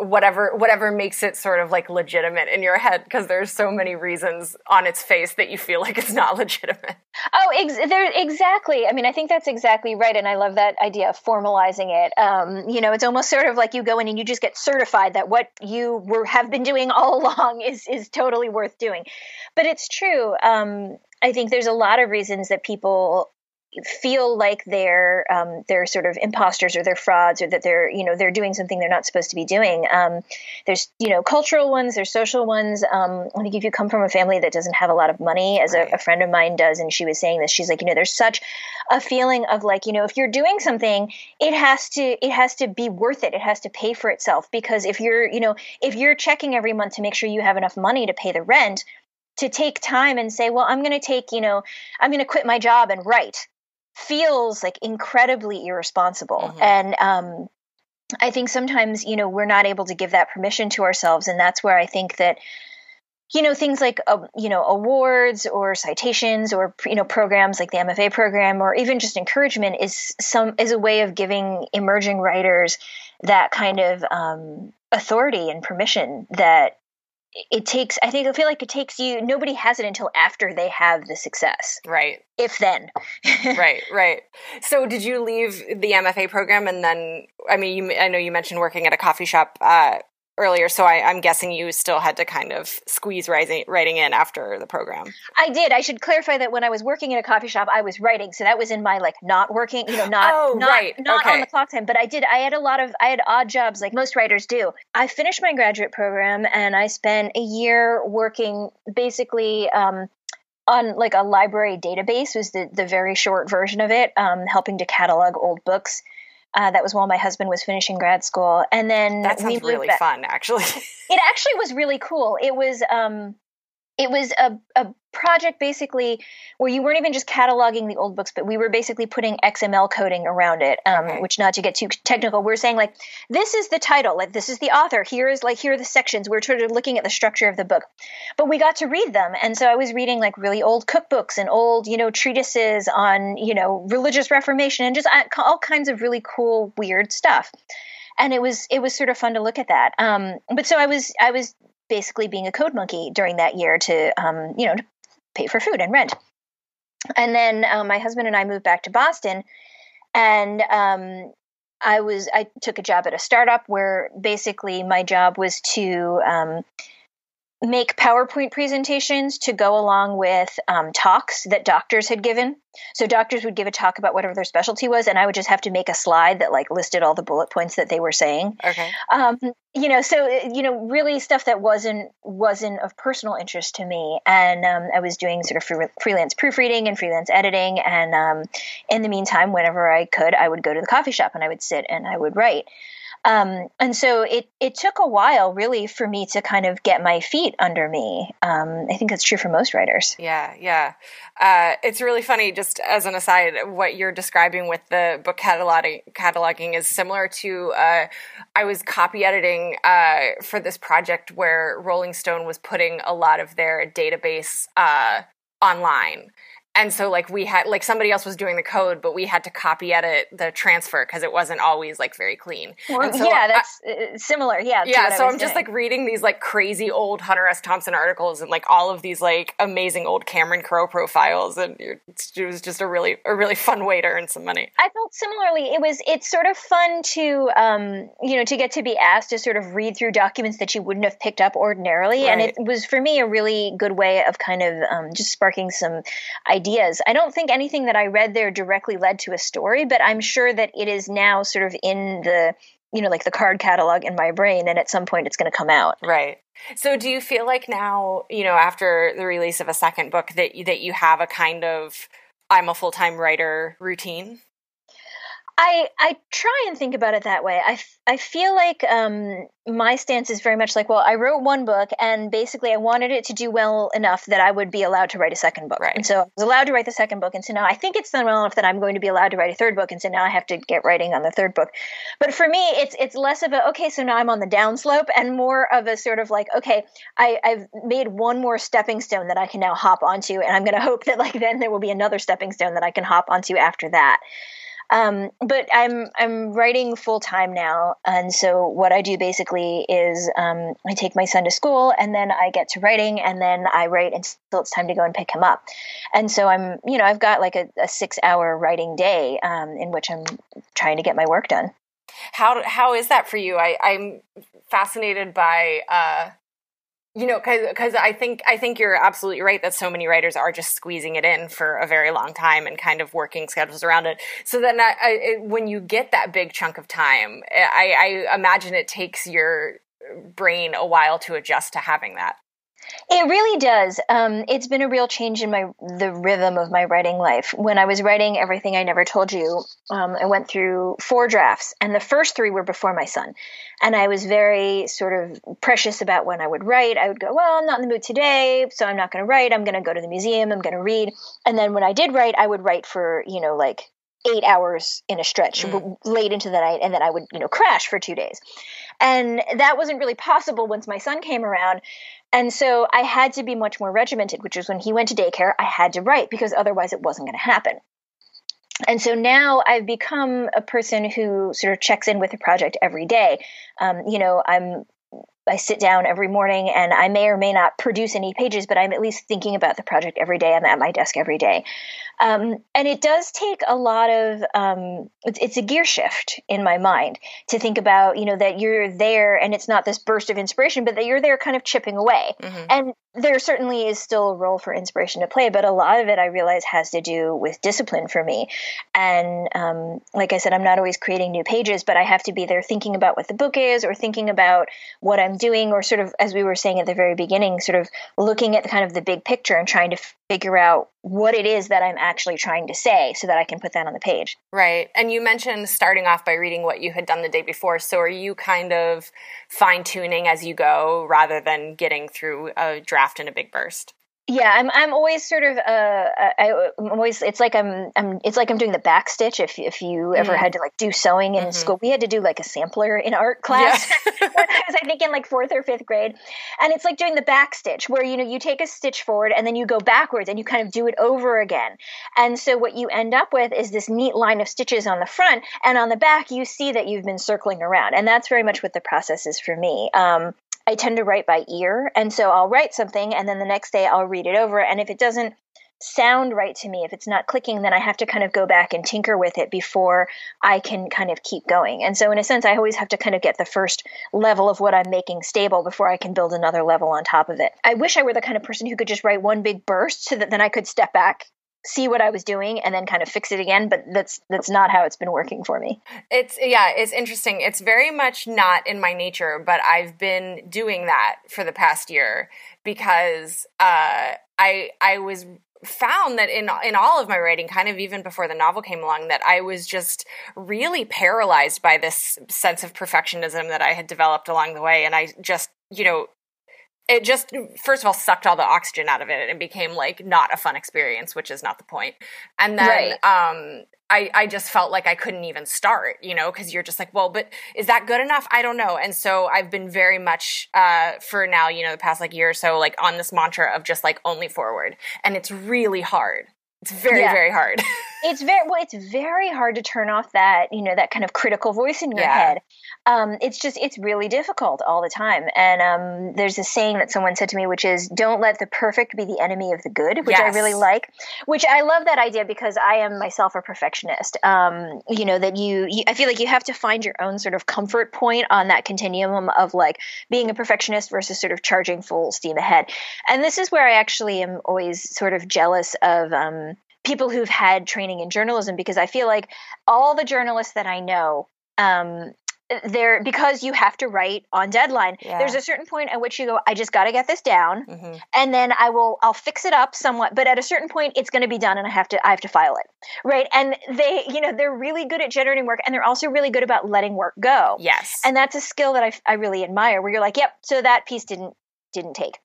whatever whatever makes it sort of like legitimate in your head because there's so many reasons on its face that you feel like it's not legitimate. Oh, ex- there exactly. I mean, I think that's exactly right, and I love that idea of formalizing it. Um, you know, it's almost sort of like you go in and you just get certified that what you were have been doing all along is is totally worth doing. But it's true. Um, I think there's a lot of reasons that people feel like they're um, they're sort of imposters or they're frauds or that they're you know they're doing something they're not supposed to be doing. Um, there's you know cultural ones, there's social ones. Um, I think if you come from a family that doesn't have a lot of money, as right. a, a, friend of mine does, and she was saying this, she's like you know there's such a feeling of like you know if you're doing something, it has to it has to be worth it. It has to pay for itself because if you're you know if you're checking every month to make sure you have enough money to pay the rent to take time and say, well, I'm going to take, you know, I'm going to quit my job and write feels like incredibly irresponsible. Mm-hmm. And um, I think sometimes, you know, we're not able to give that permission to ourselves. And that's where I think that, you know, things like, uh, you know, awards or citations or, you know, programs like the MFA program or even just encouragement is some, is a way of giving emerging writers that kind of um, authority and permission that it takes i think i feel like it takes you nobody has it until after they have the success. Right. If then. Right right. So did you leave the mfa program and then i mean you i know you mentioned working at a coffee shop uh, earlier, so I, am guessing you still had to kind of squeeze writing, writing in after the program. I did. I should clarify that when I was working in a coffee shop, I was writing, so that was in my like not working, you know, not oh, not, right. not okay. on the clock time. But I did. I had a lot of I had odd jobs like most writers do. I finished my graduate program and I spent a year working basically. Um, on like a library database was the, the very short version of it, um, helping to catalog old books. Uh, that was while my husband was finishing grad school, and then that sounds really back. fun. Actually, it actually was really cool. It was um, it was a, a project basically where you weren't even just cataloging the old books, but we were basically putting XML coding around it. Um, okay. Which, not to get too technical, we're saying like this is the title, like this is the author. Here is like here are the sections. We're sort of looking at the structure of the book, but we got to read them, and so I was reading like really old cookbooks and old you know treatises on you know religious reformation and just uh, all kinds of really cool weird stuff and it was it was sort of fun to look at that. Um, but so I was I was basically being a code monkey during that year to um, you know to pay for food and rent. And then um, my husband and I moved back to Boston, and um, I was I took a job at a startup where basically my job was to um, make PowerPoint presentations to go along with um, talks that doctors had given. So doctors would give a talk about whatever their specialty was, and I would just have to make a slide that like listed all the bullet points that they were saying. Okay. Um, you know, so you know, really stuff that wasn't wasn't of personal interest to me, and um, I was doing sort of free, freelance proofreading and freelance editing, and um, in the meantime, whenever I could, I would go to the coffee shop and I would sit and I would write. Um, and so it it took a while, really, for me to kind of get my feet under me. Um, I think that's true for most writers. Yeah, yeah. Uh, it's really funny. Just as an aside, what you're describing with the book cataloging, cataloging is similar to uh, I was copy editing uh, for this project where Rolling Stone was putting a lot of their database uh, online and so like we had like somebody else was doing the code but we had to copy edit the transfer because it wasn't always like very clean. Well, so yeah that's I, uh, similar. Yeah yeah so i'm doing. just like reading these like crazy old hunter s. Thompson articles and like all of these like amazing old cameron crowe profiles and it was just a really a really fun way to earn some money. I felt similarly. It was it's sort of fun to um you know to get to be asked to sort of read through documents that you wouldn't have picked up ordinarily right. and it was for me a really good way of kind of um, just sparking some ideas ideas. I don't think anything that I read there directly led to a story, but I'm sure that it is now sort of in the you know like the card catalog in my brain and at some point it's going to come out. Right. So do you feel like now you know after the release of a second book that that you have a kind of i'm a full-time writer routine I I try and think about it that way. I, I feel like um, my stance is very much like, well, I wrote one book, and basically I wanted it to do well enough that I would be allowed to write a second book. Right. And so I was allowed to write the second book, and so now I think it's done well enough that I'm going to be allowed to write a third book, and so now I have to get writing on the third book. But for me, it's it's less of a okay, so now I'm on the downslope, and more of a sort of like, okay, I, I've made one more stepping stone that I can now hop onto, and I'm going to hope that like then there will be another stepping stone that I can hop onto after that. Um, but I'm I'm writing full time now, and so what I do basically is um, I take my son to school, and then I get to writing, and then I write until it's time to go and pick him up. And so I'm you know I've got like a, a six hour writing day um, in which I'm trying to get my work done. How how is that for you? I, I'm fascinated by. Uh you know because i think i think you're absolutely right that so many writers are just squeezing it in for a very long time and kind of working schedules around it. So then I, I, when you get that big chunk of time I, I imagine it takes your brain a while to adjust to having that it really does. Um, it's been a real change in my the rhythm of my writing life. When I was writing everything I never told you, um, I went through four drafts, and the first three were before my son. And I was very sort of precious about when I would write. I would go, well, I'm not in the mood today, so I'm not going to write. I'm going to go to the museum. I'm going to read. And then when I did write, I would write for you know like eight hours in a stretch mm. late into the night and then i would you know crash for two days and that wasn't really possible once my son came around and so I had to be much more regimented, which is when he went to daycare, I had to write because otherwise it wasn't going to happen. And so now I've become a person who sort of checks in with a project every day. Um, you know, I'm I sit down every morning and I may or may not produce any pages, but I'm at least thinking about the project every day. I'm at my desk every day. Um, and it does take a lot of, um, it's, it's, a gear shift in my mind to think about, you know, that you're there and it's not this burst of inspiration, but that you're there kind of chipping away. Mm-hmm. And there certainly is still a role for inspiration to play, but a lot of it I realize has to do with discipline for me. And um, like I said, I'm not always creating new pages, but I have to be there thinking about what the book is or thinking about what I'm doing, or sort of, as we were saying at the very beginning, sort of looking at the kind of the big picture and trying to figure out what it is that I'm actually trying to say so that I can put that on the page. Right. And you mentioned starting off by reading what you had done the day before. So are you kind of fine tuning as you go rather than getting through a draft in a big burst? Yeah, I'm. I'm always sort of. Uh, I, am always. It's like I'm. I'm. It's like I'm doing the back stitch. If if you ever mm-hmm. had to like do sewing in mm-hmm. school, we had to do like a sampler in art class yeah. I was, I think, in like fourth or fifth grade, and it's like doing the back stitch where you know you take a stitch forward and then you go backwards and you kind of do it over again. And so what you end up with is this neat line of stitches on the front, and on the back you see that you've been circling around, and that's very much what the process is for me. Um, I tend to write by ear. And so I'll write something and then the next day I'll read it over. And if it doesn't sound right to me, if it's not clicking, then I have to kind of go back and tinker with it before I can kind of keep going. And so, in a sense, I always have to kind of get the first level of what I'm making stable before I can build another level on top of it. I wish I were the kind of person who could just write one big burst so that then I could step back see what I was doing and then kind of fix it again, but that's that's not how it's been working for me. It's yeah, it's interesting. It's very much not in my nature, but I've been doing that for the past year because uh, I I was found that in in all of my writing kind of even before the novel came along that I was just really paralyzed by this sense of perfectionism that I had developed along the way and I just you know it just first of all sucked all the oxygen out of it and became like not a fun experience which is not the point and then right. um I, I just felt like I couldn't even start, you know, because you're just like, well, but is that good enough? I don't know. And so I've been very much, uh, for now, you know, the past like year or so, like on this mantra of just like only forward. And it's really hard. It's very, yeah. very hard. it's very well. It's very hard to turn off that you know that kind of critical voice in your yeah. head. Um, it's just it's really difficult all the time. And um, there's a saying that someone said to me, which is, "Don't let the perfect be the enemy of the good," which yes. I really like. Which I love that idea because I am myself a perfectionist. Um, you know that you, you, I feel like you have to find your own sort of comfort point on that continuum of like being a perfectionist versus sort of charging full steam ahead. And this is where I actually am always sort of jealous of um, people who've had training in journalism because I feel like all the journalists that I know, um, there because you have to write on deadline. Yeah. There's a certain point at which you go, I just got to get this down, mm-hmm. and then I will I'll fix it up somewhat. But at a certain point, it's going to be done, and I have to I have to file it, right? And they, you know, they're really good at generating work, and they're also really good about letting work go. Yes, and that's a skill that I I really admire. Where you're like, yep, so that piece didn't didn't take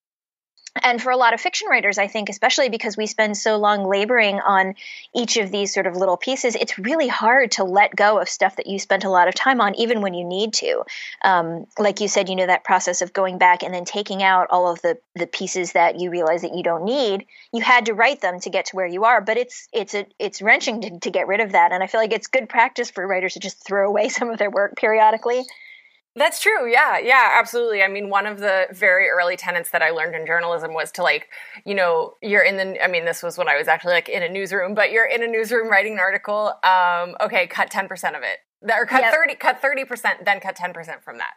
and for a lot of fiction writers, I think, especially because we spend so long laboring on each of these sort of little pieces, it's really hard to let go of stuff that you spent a lot of time on, even when you need to. Um, like you said, you know, that process of going back and then taking out all of the the pieces that you realize that you don't need. You had to write them to get to where you are, but it's it's a it's wrenching to, to get rid of that. And I feel like it's good practice for writers to just throw away some of their work periodically. That's true. Yeah. Yeah, absolutely. I mean, one of the very early tenets that I learned in journalism was to like, you know, you're in the, I mean, this was when I was actually like in a newsroom, but you're in a newsroom writing an article. Um, okay, cut 10% of it or cut yep. 30, cut 30%, then cut 10% from that.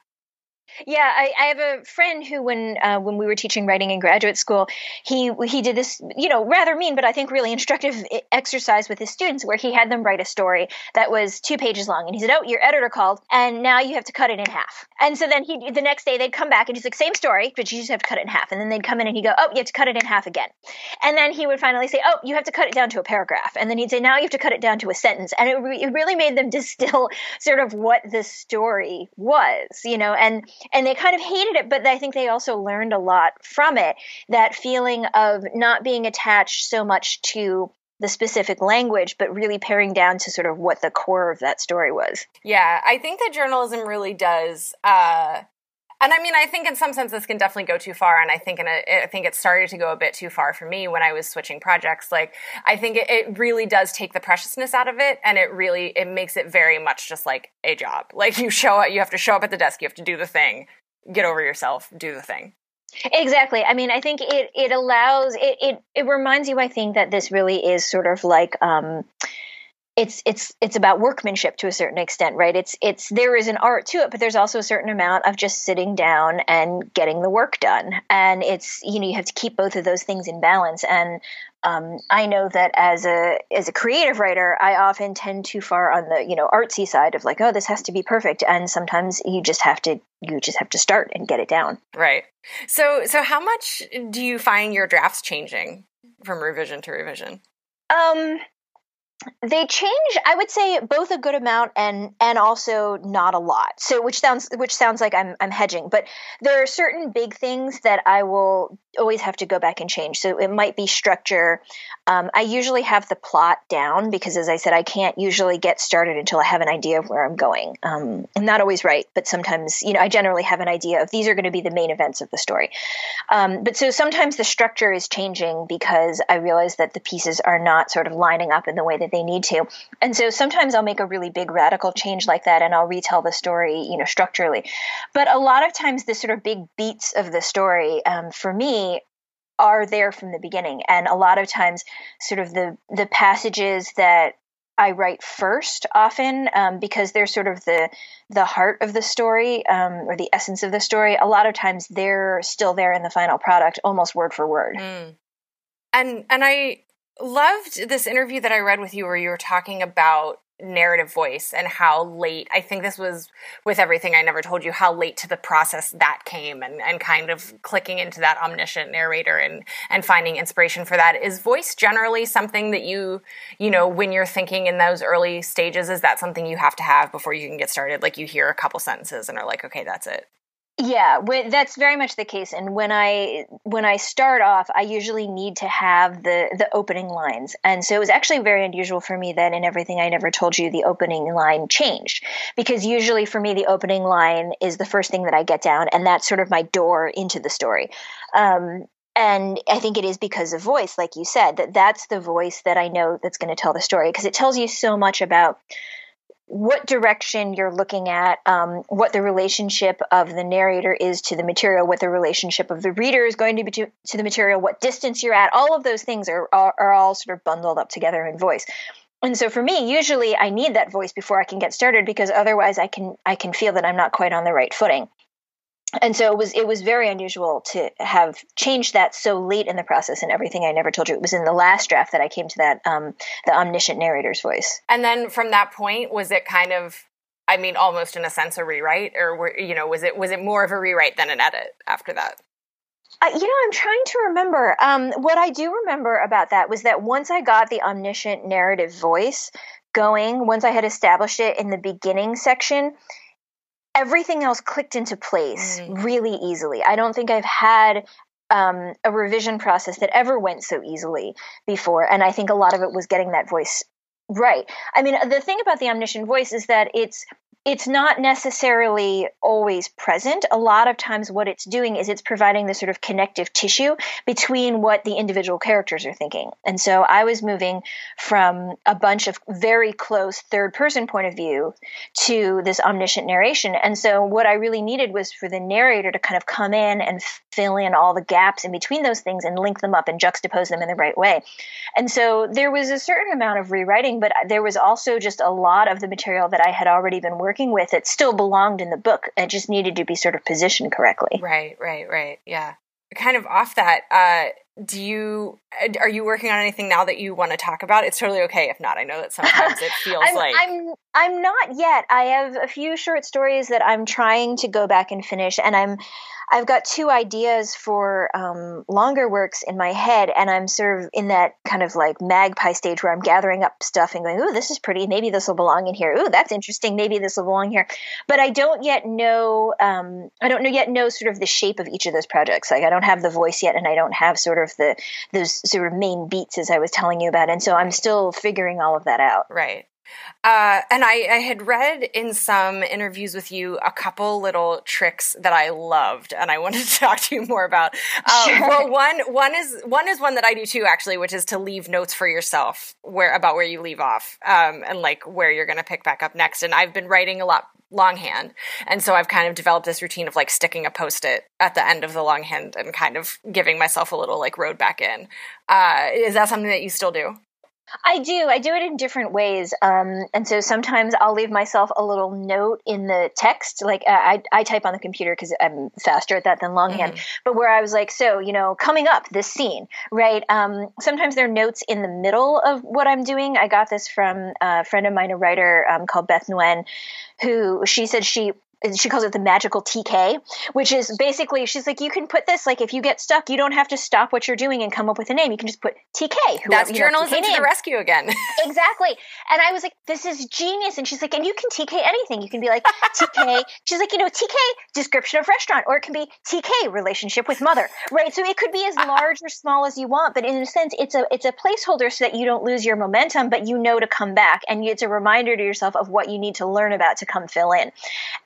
Yeah, I, I, have a friend who, when uh, when we were teaching writing in graduate school, he he did this, you know, rather mean, but I think really instructive exercise with his students, where he had them write a story that was two pages long, and he said, "Oh, your editor called, and now you have to cut it in half." And so then he, the next day, they'd come back and he's like, "Same story, but you just have to cut it in half." And then they'd come in and he'd go, "Oh, you have to cut it in half again." And then he would finally say, "Oh, you have to cut it down to a paragraph," and then he'd say, "Now you have to cut it down to a sentence," and it, re- it really made them distill sort of what the story was, you know, and and they kind of hated it, but I think they also learned a lot from it. That feeling of not being attached so much to the specific language, but really paring down to sort of what the core of that story was. Yeah, I think that journalism really does. Uh, and I mean, I think in some sense this can definitely go too far, and I think in a, I think it started to go a bit too far for me when I was switching projects. Like, I think it, it really does take the preciousness out of it, and it really it makes it very much just like a job. Like you show up, you have to show up at the desk, you have to do the thing, get over yourself, do the thing. Exactly. I mean, I think it it allows it it it reminds you I think that this really is sort of like um it's it's it's about workmanship to a certain extent, right? It's it's there is an art to it, but there's also a certain amount of just sitting down and getting the work done. And it's you know you have to keep both of those things in balance. And um, I know that as a as a creative writer, I often tend too far on the you know artsy side of like, oh, this has to be perfect, and sometimes you just have to you just have to start and get it down. Right. So so how much do you find your drafts changing from revision to revision? Um, they change i would say both a good amount and and also not a lot. So which sounds which sounds like i'm i'm hedging but there are certain big things that i will always have to go back and change so it might be structure um, i usually have the plot down because as i said i can't usually get started until i have an idea of where i'm going um, i'm not always right but sometimes you know i generally have an idea of these are going to be the main events of the story um, but so sometimes the structure is changing because i realize that the pieces are not sort of lining up in the way that they need to. And so sometimes I'll make a really big radical change like that and I'll retell the story, you know, structurally. But a lot of times the sort of big beats of the story um, for me are there from the beginning. And a lot of times sort of the the passages that I write first often um, because they're sort of the the heart of the story um, or the essence of the story. A lot of times they're still there in the final product, almost word for word. Mm. And and I loved this interview that I read with you where you were talking about narrative voice and how late I think this was with everything I never told you how late to the process that came and, and kind of clicking into that omniscient narrator and and finding inspiration for that. Is voice generally something that you you know when you're thinking in those early stages is that something you have to have before you can get started? Like you hear a couple sentences and are like okay that's it yeah, that's very much the case. And when I when I start off, I usually need to have the the opening lines. And so it was actually very unusual for me that in everything I never told you, the opening line changed because usually for me the opening line is the first thing that I get down, and that's sort of my door into the story. Um, and I think it is because of voice, like you said, that that's the voice that I know that's going to tell the story because it tells you so much about what direction you're looking at, um, what the relationship of the narrator is to the material, what the relationship of the reader is going to be to, to the material, what distance you're at. All of those things are, are, are all sort of bundled up together in voice. And so for me, usually I need that voice before I can get started because otherwise I can I can feel that I'm not quite on the right footing and so it was it was very unusual to have changed that so late in the process and everything I never told you. It was in the last draft that I came to that um, the omniscient narrator's voice. And then from that point, was it kind of I mean, almost in a sense, a rewrite, or were, you know, was it was it more of a rewrite than an edit after that? Uh, you know, I'm trying to remember. Um, what I do remember about that was that once I got the omniscient narrative voice going, once I had established it in the beginning section, everything else clicked into place mm. really easily. I don't think I've had um, a revision process that ever went so easily before. And I think a lot of it was getting that voice right. I mean, the thing about the omniscient voice is that it's it's not necessarily always present. A lot of times, what it's doing is it's providing the sort of connective tissue between what the individual characters are thinking. And so I was moving from a bunch of very close third person point of view to this omniscient narration. And so what I really needed was for the narrator to kind of come in and fill in all the gaps in between those things and link them up and juxtapose them in the right way. And so there was a certain amount of rewriting, but there was also just a lot of the material that I had already been working with that still belonged in the book. It just needed to be sort of positioned correctly. Right, right, right. Yeah. Kind of off that, uh, do you are you working on anything now that you want to talk about it's totally okay if not i know that sometimes it feels I'm, like i'm i'm not yet i have a few short stories that i'm trying to go back and finish and i'm I've got two ideas for um, longer works in my head, and I'm sort of in that kind of like magpie stage where I'm gathering up stuff and going, "Ooh, this is pretty. Maybe this will belong in here. Ooh, that's interesting. Maybe this will belong here." But I don't yet know. Um, I don't know yet know sort of the shape of each of those projects. Like I don't have the voice yet, and I don't have sort of the those sort of main beats as I was telling you about, and so I'm still figuring all of that out. Right. Uh, and I, I, had read in some interviews with you a couple little tricks that I loved, and I wanted to talk to you more about. Uh, sure. Well, one one is one is one that I do too, actually, which is to leave notes for yourself where about where you leave off, um, and like where you're going to pick back up next. And I've been writing a lot longhand, and so I've kind of developed this routine of like sticking a post it at the end of the longhand and kind of giving myself a little like road back in. Uh, is that something that you still do? I do. I do it in different ways. Um, and so sometimes I'll leave myself a little note in the text. Like uh, I, I type on the computer because I'm faster at that than longhand. Mm-hmm. But where I was like, so, you know, coming up this scene, right? Um, sometimes there are notes in the middle of what I'm doing. I got this from a friend of mine, a writer um, called Beth Nguyen, who she said she she calls it the magical TK, which is basically she's like you can put this like if you get stuck, you don't have to stop what you're doing and come up with a name. You can just put TK. Who, That's journalism know, to the rescue again. exactly. And I was like, this is genius. And she's like, and you can TK anything. You can be like TK. she's like, you know, TK description of restaurant, or it can be TK relationship with mother, right? So it could be as large or small as you want, but in a sense, it's a it's a placeholder so that you don't lose your momentum, but you know to come back, and it's a reminder to yourself of what you need to learn about to come fill in.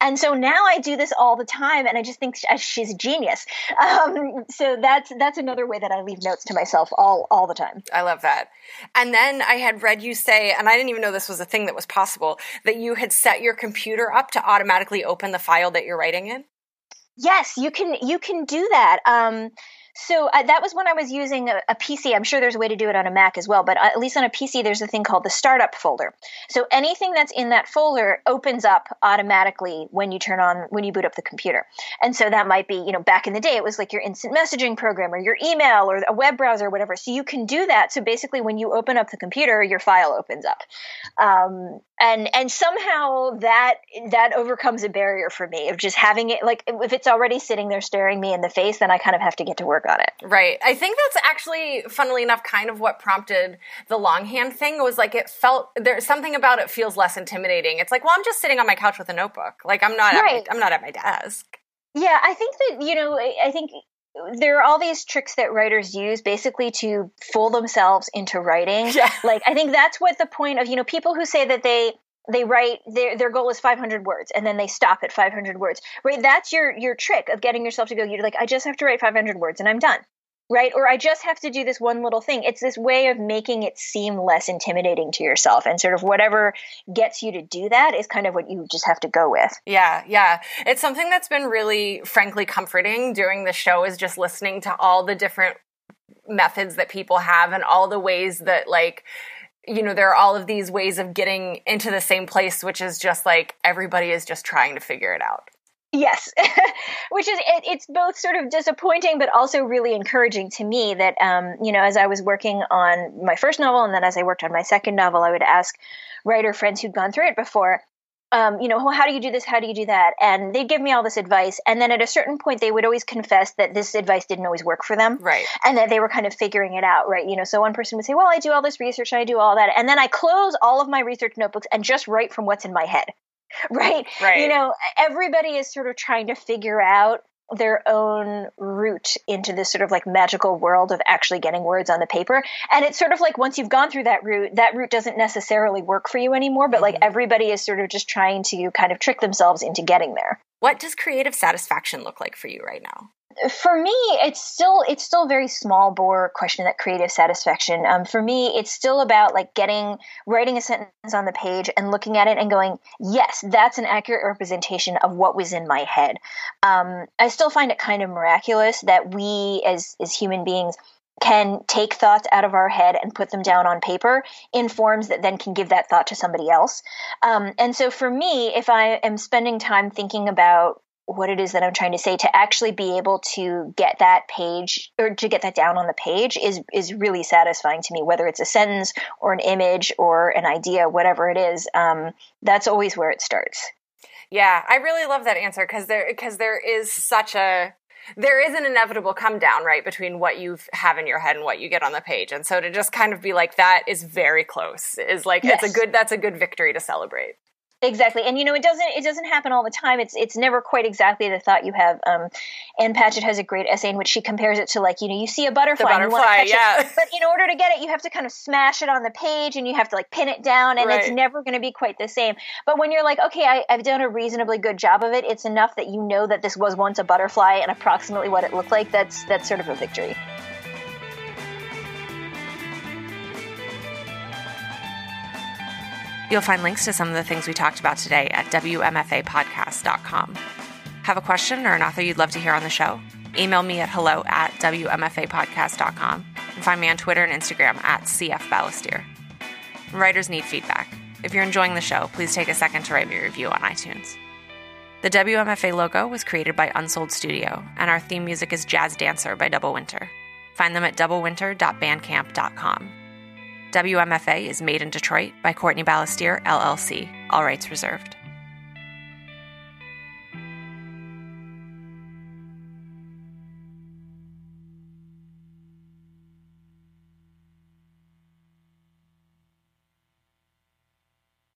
And so now I do this all the time, and I just think she's a genius. Um, so that's that's another way that I leave notes to myself all all the time. I love that. And then I had read you say, and I didn't even know this was a thing that was possible, that you had set your computer up to automatically open the file that you're writing in. Yes, you can. You can do that. Um, so uh, that was when I was using a, a, PC. I'm sure there's a way to do it on a Mac as well, but uh, at least on a PC, there's a thing called the startup folder. So anything that's in that folder opens up automatically when you turn on, when you boot up the computer. And so that might be, you know, back in the day, it was like your instant messaging program or your email or a web browser or whatever. So you can do that. So basically, when you open up the computer, your file opens up. Um, and and somehow that that overcomes a barrier for me of just having it like if it's already sitting there staring me in the face then i kind of have to get to work on it right i think that's actually funnily enough kind of what prompted the longhand thing was like it felt there's something about it feels less intimidating it's like well i'm just sitting on my couch with a notebook like i'm not right. my, i'm not at my desk yeah i think that you know i think there are all these tricks that writers use basically to fool themselves into writing. Yeah. Like I think that's what the point of, you know, people who say that they they write their their goal is 500 words and then they stop at 500 words. Right? That's your your trick of getting yourself to go you're like I just have to write 500 words and I'm done right? Or I just have to do this one little thing. It's this way of making it seem less intimidating to yourself. And sort of whatever gets you to do that is kind of what you just have to go with. Yeah, yeah. It's something that's been really, frankly, comforting during the show is just listening to all the different methods that people have and all the ways that, like, you know, there are all of these ways of getting into the same place, which is just like everybody is just trying to figure it out. Yes, which is it, it's both sort of disappointing, but also really encouraging to me that um, you know as I was working on my first novel, and then as I worked on my second novel, I would ask writer friends who'd gone through it before, um, you know, well, how do you do this? How do you do that? And they'd give me all this advice, and then at a certain point, they would always confess that this advice didn't always work for them, right? And that they were kind of figuring it out, right? You know, so one person would say, "Well, I do all this research, and I do all that," and then I close all of my research notebooks and just write from what's in my head. right? Right. You know, everybody is sort of trying to figure out their own route into this sort of like magical world of actually getting words on the paper. And it's sort of like once you've gone through that route, that route doesn't necessarily work for you anymore, but like mm-hmm. everybody is sort of just trying to kind of trick themselves into getting there. What does creative satisfaction look like for you right now? For me, it's still it's still a very small bore question that creative satisfaction. Um, for me, it's still about like getting writing a sentence on the page and looking at it and going, yes, that's an accurate representation of what was in my head. Um, I still find it kind of miraculous that we as as human beings can take thoughts out of our head and put them down on paper in forms that then can give that thought to somebody else. Um, and so for me, if I am spending time thinking about what it is that I'm trying to say to actually be able to get that page or to get that down on the page is is really satisfying to me whether it's a sentence or an image or an idea whatever it is um, that's always where it starts. Yeah I really love that answer because there because there is such a there is an inevitable come down right between what you have in your head and what you get on the page. And so to just kind of be like that is very close is like yes. it's a good that's a good victory to celebrate Exactly, and you know it doesn't it doesn't happen all the time. It's it's never quite exactly the thought you have. Um, Ann Patchett has a great essay in which she compares it to like you know you see a butterfly, the butterfly, yeah. It, but in order to get it, you have to kind of smash it on the page, and you have to like pin it down, and right. it's never going to be quite the same. But when you're like, okay, I, I've done a reasonably good job of it, it's enough that you know that this was once a butterfly and approximately what it looked like. That's that's sort of a victory. You'll find links to some of the things we talked about today at WMFApodcast.com. Have a question or an author you'd love to hear on the show? Email me at hello at WMFApodcast.com and find me on Twitter and Instagram at CF Balestier. Writers need feedback. If you're enjoying the show, please take a second to write me a review on iTunes. The WMFA logo was created by Unsold Studio, and our theme music is Jazz Dancer by Double Winter. Find them at doublewinter.bandcamp.com. WMFA is made in Detroit by Courtney Balestier, LLC. All rights reserved.